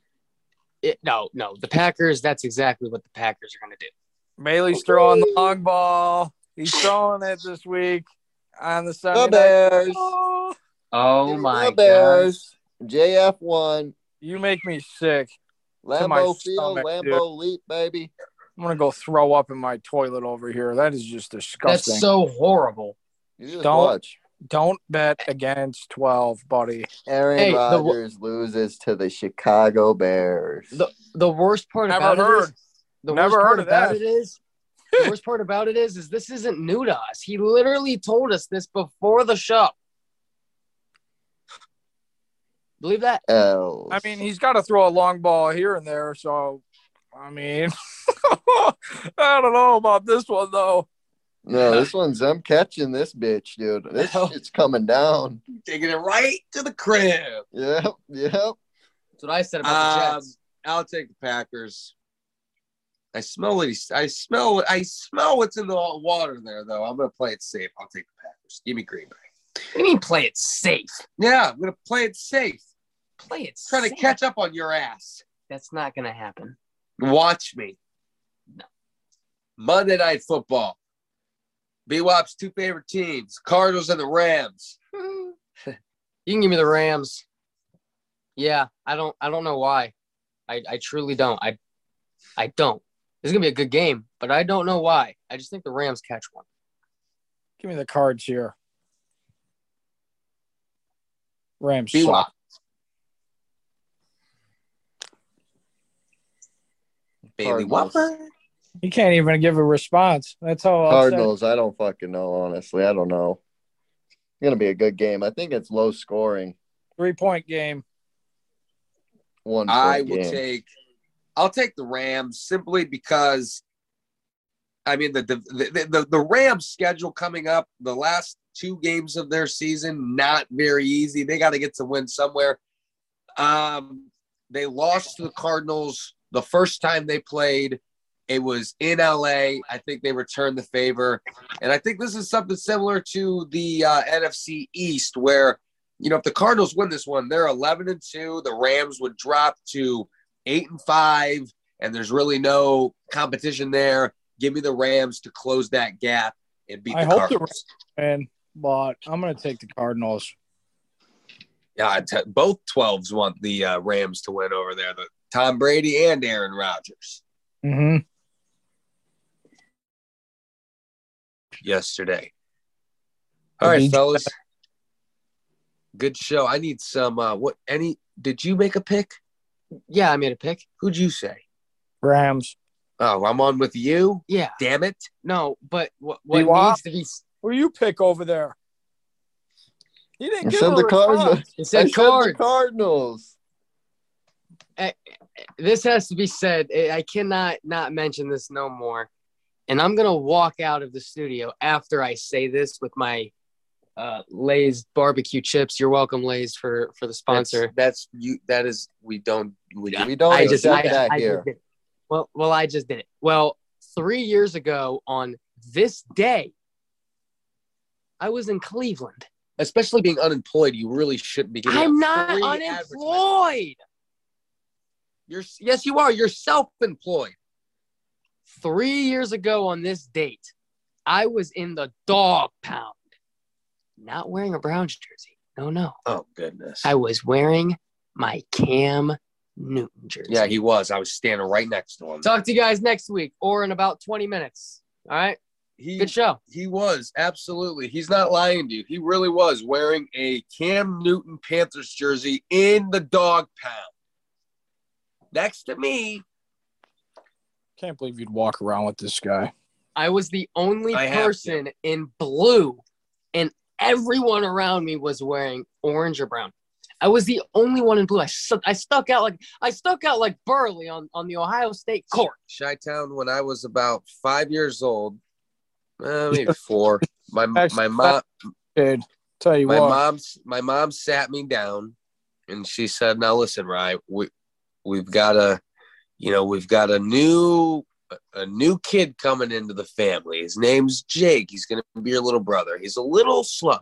It, no, no. The Packers, that's exactly what the Packers are going to do. Bailey's throwing the long ball. He's throwing it this week on the Sunday the. Bears. Oh, Oh Give my the God. Bears. JF one. You make me sick. Lambeau my Field, stomach, Lambeau Leap, baby. I'm gonna go throw up in my toilet over here. That is just disgusting. That's so horrible. You just Don't- watch. Don't bet against 12, buddy. Aaron Hey, the- Rodgers loses to the Chicago Bears. The the worst part Never about it heard. is the Never worst heard part of about that. it is the worst part about it is is this isn't new to us. He literally told us this before the show. Believe that? L's. I mean, he's got to throw a long ball here and there. So, I mean, I don't know about this one though. No, this one's I'm catching this bitch, dude. This No. shit's coming down. Taking it right to the crib. Yep, yep. That's what I said about the Um, Jets. I'll take the Packers. I smell it. I smell. I smell what's in the water there, though. I'm gonna play it safe. I'll take the Packers. Give me Green Bay. What do you mean play it safe? Yeah, I'm gonna play it safe. Play it Trying to catch up on your ass. That's not gonna happen. Watch me. No. Monday Night Football. B-Wop's two favorite teams: Cardinals and the Rams. You can give me the Rams. Yeah, I don't I don't know why. I, I truly don't. I I don't. This is gonna be a good game, but I don't know why. I just think the Rams catch one. Give me the cards here. Rams. B-Wop. Bailey Cardinals. Whopper. You can't even give a response. That's how Cardinals, I don't fucking know, honestly. I don't know. It's gonna be a good game. I think it's low scoring. Three point game. One I will game. take. I'll take the Rams simply because. I mean the the, the the the Rams schedule coming up. The last two games of their season not very easy. They got to get to win somewhere. Um, they lost to the Cardinals the first time they played. It was in LA. I think they returned the favor, and I think this is something similar to the uh, NFC East, where you know if the Cardinals win this one, they're eleven and two. The Rams would drop to eight and five, and there's really no competition there. Give me the Rams to close that gap and beat I the hope the Cardinals. And but I'm gonna take the Cardinals. Yeah, te- both 12s want the uh, Rams to win over there. The Tom Brady and Aaron Rodgers Mm-hmm. Yesterday. All right, Did you- fellas. Good show. I need some. Uh, what? Any? Did you make a pick? Yeah, I made a pick. Who'd you say? Rams. Oh, I'm on with you. Yeah. Damn it! No, but what what B-Wop? needs to be What do you pick over there? He didn't I give said a the response. Cardinals. it I said said cards. the Cardinals. Eh, eh, this has to be said. I I cannot not mention this no more. And I'm gonna walk out of the studio after I say this with my uh, Lay's barbecue chips. You're welcome, Lay's, for for the sponsor. That's, that's you. That is. We don't. We, We don't I just, I, that I here. just did it. Well, well, I just did it. Well, three years ago on this day, I was in Cleveland. especially being unemployed, you really shouldn't be getting. I'm not unemployed. You're yes, you are. You're self-employed. Three years ago on this date, I was in the dog pound, not wearing a Browns jersey. No, no. Oh goodness. I was wearing my Cam Newton jersey. yeah, he was. I was standing right next to him. Talk to you guys next week or in about 20 minutes. All right. He Good show. he was absolutely. He's not lying to you. He really was wearing a Cam Newton Panthers jersey in the dog pound. Next to me, Can't believe you'd walk around with this guy. I was the only I person in blue, and everyone around me was wearing orange or brown. I was the only one in blue. I, stu- I stuck out like I stuck out like Burley on, on the Ohio State court. Chi Town, when I was about five years old, uh, maybe four. My my mom Dude, tell you my what. mom's my mom sat me down and she said now listen Rye, we we've got a you know we've got a new a new kid coming into the family his name's jake he's going to be your little brother he's a little slow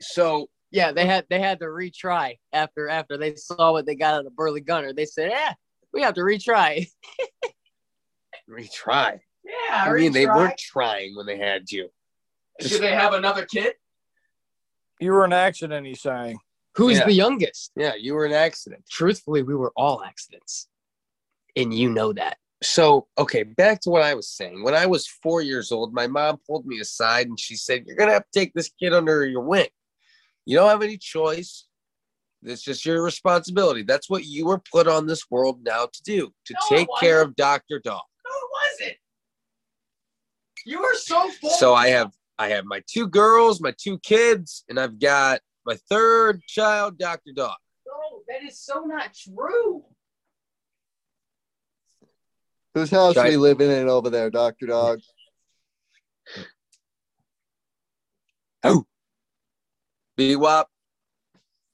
so Yeah, they had they had to retry after after they saw what they got out of Burley Gunner. They said, "Yeah, we have to retry." retry Yeah, i mean they weren't trying when they had you Should they have another kid? You were an accident, he's saying. Who's Yeah. the youngest? Yeah, you were an accident. Truthfully, we were all accidents. And you know that. So, okay, back to what I was saying. When I was four years old, my mom pulled me aside and she said, You're going to have to take this kid under your wing. You don't have any choice. It's just your responsibility. That's what you were put on this world now to do, to No, take care of Dr. Dog. No, it wasn't. You were so full. So I have I have my two girls, my two kids, and I've got my third child, Dr. Dog. No, that is so not true. Whose house Should are I- you living in over there, Doctor Dog? Oh. BWAP.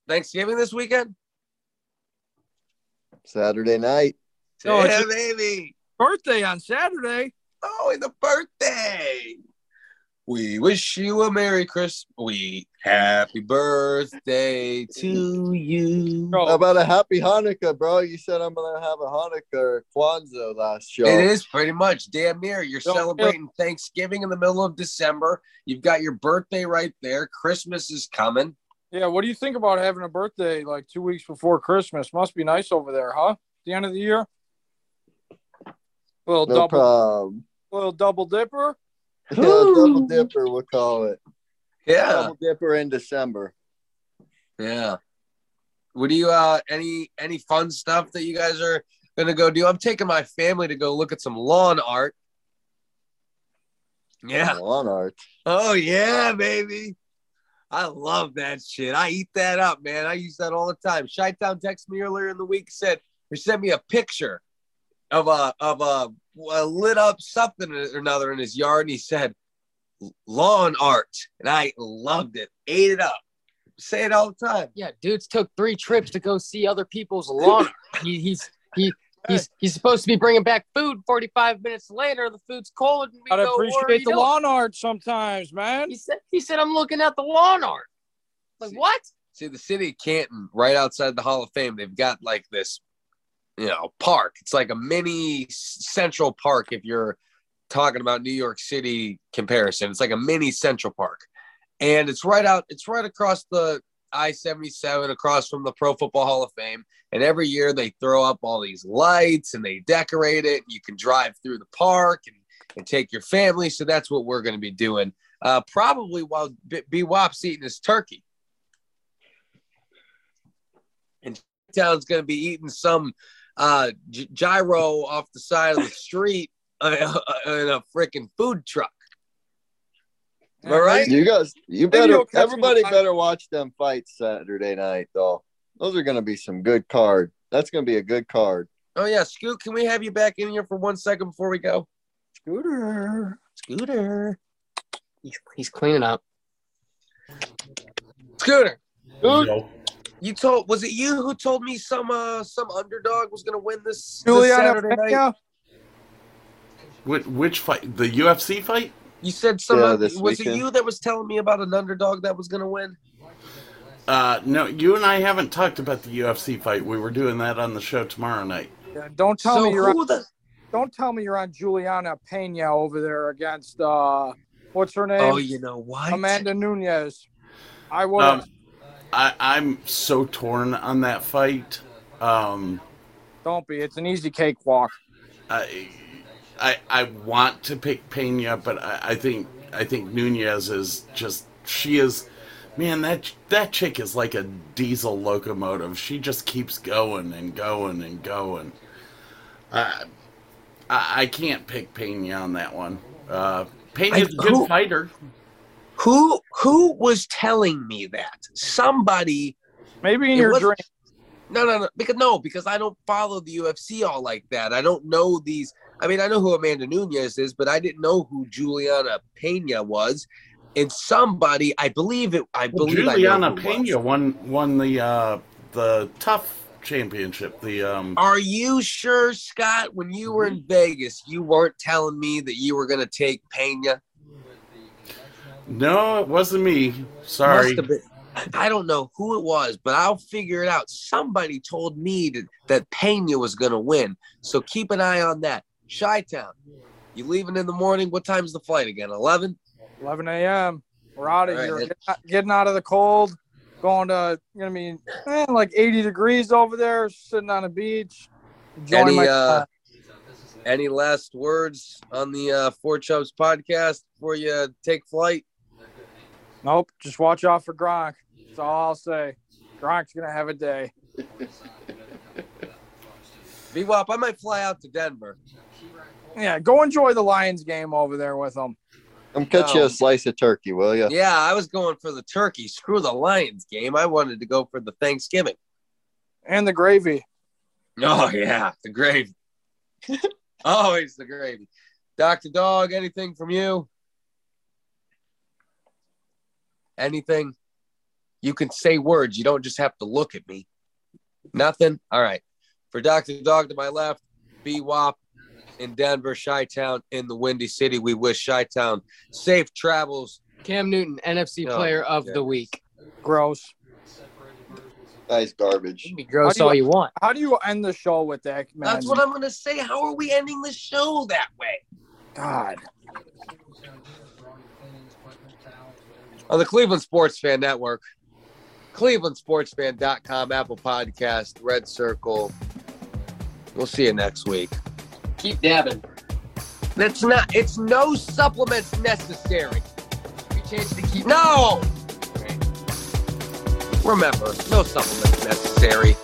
Thanksgiving this weekend? Saturday night. No, it's yeah, baby. Birthday on Saturday. Oh, it's a birthday. We wish you a Merry Christmas. We happy birthday to you. Bro, How about a happy Hanukkah, bro? You said I'm gonna have a Hanukkah or Kwanzaa last show. It is pretty much damn near. You're Don't- celebrating Thanksgiving in the middle of December. You've got your birthday right there. Christmas is coming. Yeah, what do you think about having a birthday like two weeks before Christmas? Must be nice over there, huh? The end of the year. A Little No double, problem. little double dipper. Yeah, double dipper, we'll call it. Yeah. Double dipper in December. Yeah. What do you uh any any fun stuff that you guys are gonna go do? I'm taking my family to go look at some lawn art. Yeah. Lawn art. Oh yeah, baby. I love that shit. I eat that up, man. I use that all the time. Chi Town texted me earlier in the week, said he sent me a picture of a of a, a lit up something or another in his yard, and he said lawn art, and I loved it. Ate it up. Say it all the time. Yeah, dudes took three trips to go see other people's lawn. art. he, he's he he's he's supposed to be bringing back food. Forty five minutes later, the food's cold, and we Gotta go, appreciate you the doing?" lawn art sometimes, man. He said he said I'm looking at the lawn art. Like See- what? See, the city of Canton, right outside the Hall of Fame, they've got like this, you know, park. It's like a mini Central Park if you're talking about New York City comparison. It's like a mini Central Park. And it's right out, it's right across the I 77, across from the Pro Football Hall of Fame. And every year they throw up all these lights and they decorate it. You can drive through the park and, and take your family. So that's what we're going to be doing. Uh, probably while B- B-Wop's eating his turkey. And town's going to be eating some uh, gy- gyro off the side of the street uh, in a freaking food truck. Am I right? You guys, you better. you'll catch me Everybody better watch them fights Saturday night, though. Those are gonna be some good card. That's gonna be a good card. Oh yeah, Scoot, can we have you back in here for one second before we go? Scooter. Scooter. He's, he's cleaning up. Scooter. Yo. You told was it you who told me some uh some underdog was gonna win this, this Juliana Saturday night? Pena. Which, which fight? The UFC fight? You said some Yeah, this was it you that was telling me about an underdog that was gonna win? Uh, no, you and I haven't talked about the UFC fight. We were doing that on the show tomorrow night. Yeah, don't tell so me you're on, the don't tell me you're on Juliana Pena over there against uh what's her name? Oh, you know what? Amanda Nunes. I would Um, I, I'm so torn on that fight. Um, don't be. It's an easy cakewalk. I, I, I want to pick Pena, but I, I think I think Nunes is just she is, man. That that chick is like a diesel locomotive. She just keeps going and going and going. I I, I can't pick Pena on that one. Uh, Pena's a I- good who- fighter. Who who was telling me that? Somebody Maybe in your dream. No, no, no. Because no, because I don't follow the UFC all like that. I don't know these. I mean, I know who Amanda Nunes is, but I didn't know who Juliana Pena was. And somebody, I believe it. I Well, believe Juliana I know it was. Pena won won the uh, the TUF championship. The um, Are you sure, Scott? When you were in Vegas, you weren't telling me that you were going to take Pena. No, it wasn't me. Sorry. Must have been. I don't know who it was, but I'll figure it out. Somebody told me that, that Pena was going to win. So keep an eye on that. Chi Town, you leaving in the morning? What time's the flight again? 11? 11 a.m. We're out of All right, here. then. Get- Getting out of the cold. Going to gonna be eh, like 80 degrees over there, sitting on a beach. Any my uh, any last words on the uh, Four Chubs podcast before you take flight? Nope. Just watch out for Gronk. That's all I'll say. Gronk's gonna have a day. VWAP, I might fly out to Denver. Yeah, go enjoy the Lions game over there with them. Come catch you a um, slice of turkey, will you? Yeah, I was going for the turkey. Screw the Lions game. I wanted to go for the Thanksgiving. And the gravy. Oh yeah, the gravy. Always the gravy. Dr. Dog, anything from you? Anything? You can say words. You don't just have to look at me. Nothing? All right. For Dr. Dog to my left, BWAP in Denver, Chi Town in the Windy City. We wish Chi Town safe travels. Cam Newton, NFC Oh, Player of yeah. the Week. Gross. Nice garbage. You can be gross How do all you- you want. How do you end the show with that, man? That's what I'm going to say. How are we ending the show that way? God. On the Cleveland Sports Fan Network, clevelandsportsfan.com, Apple Podcast, Red Circle. We'll see you next week. Keep dabbing. That's not, it's no supplements necessary. You changed to keep No! Remember, no supplements necessary.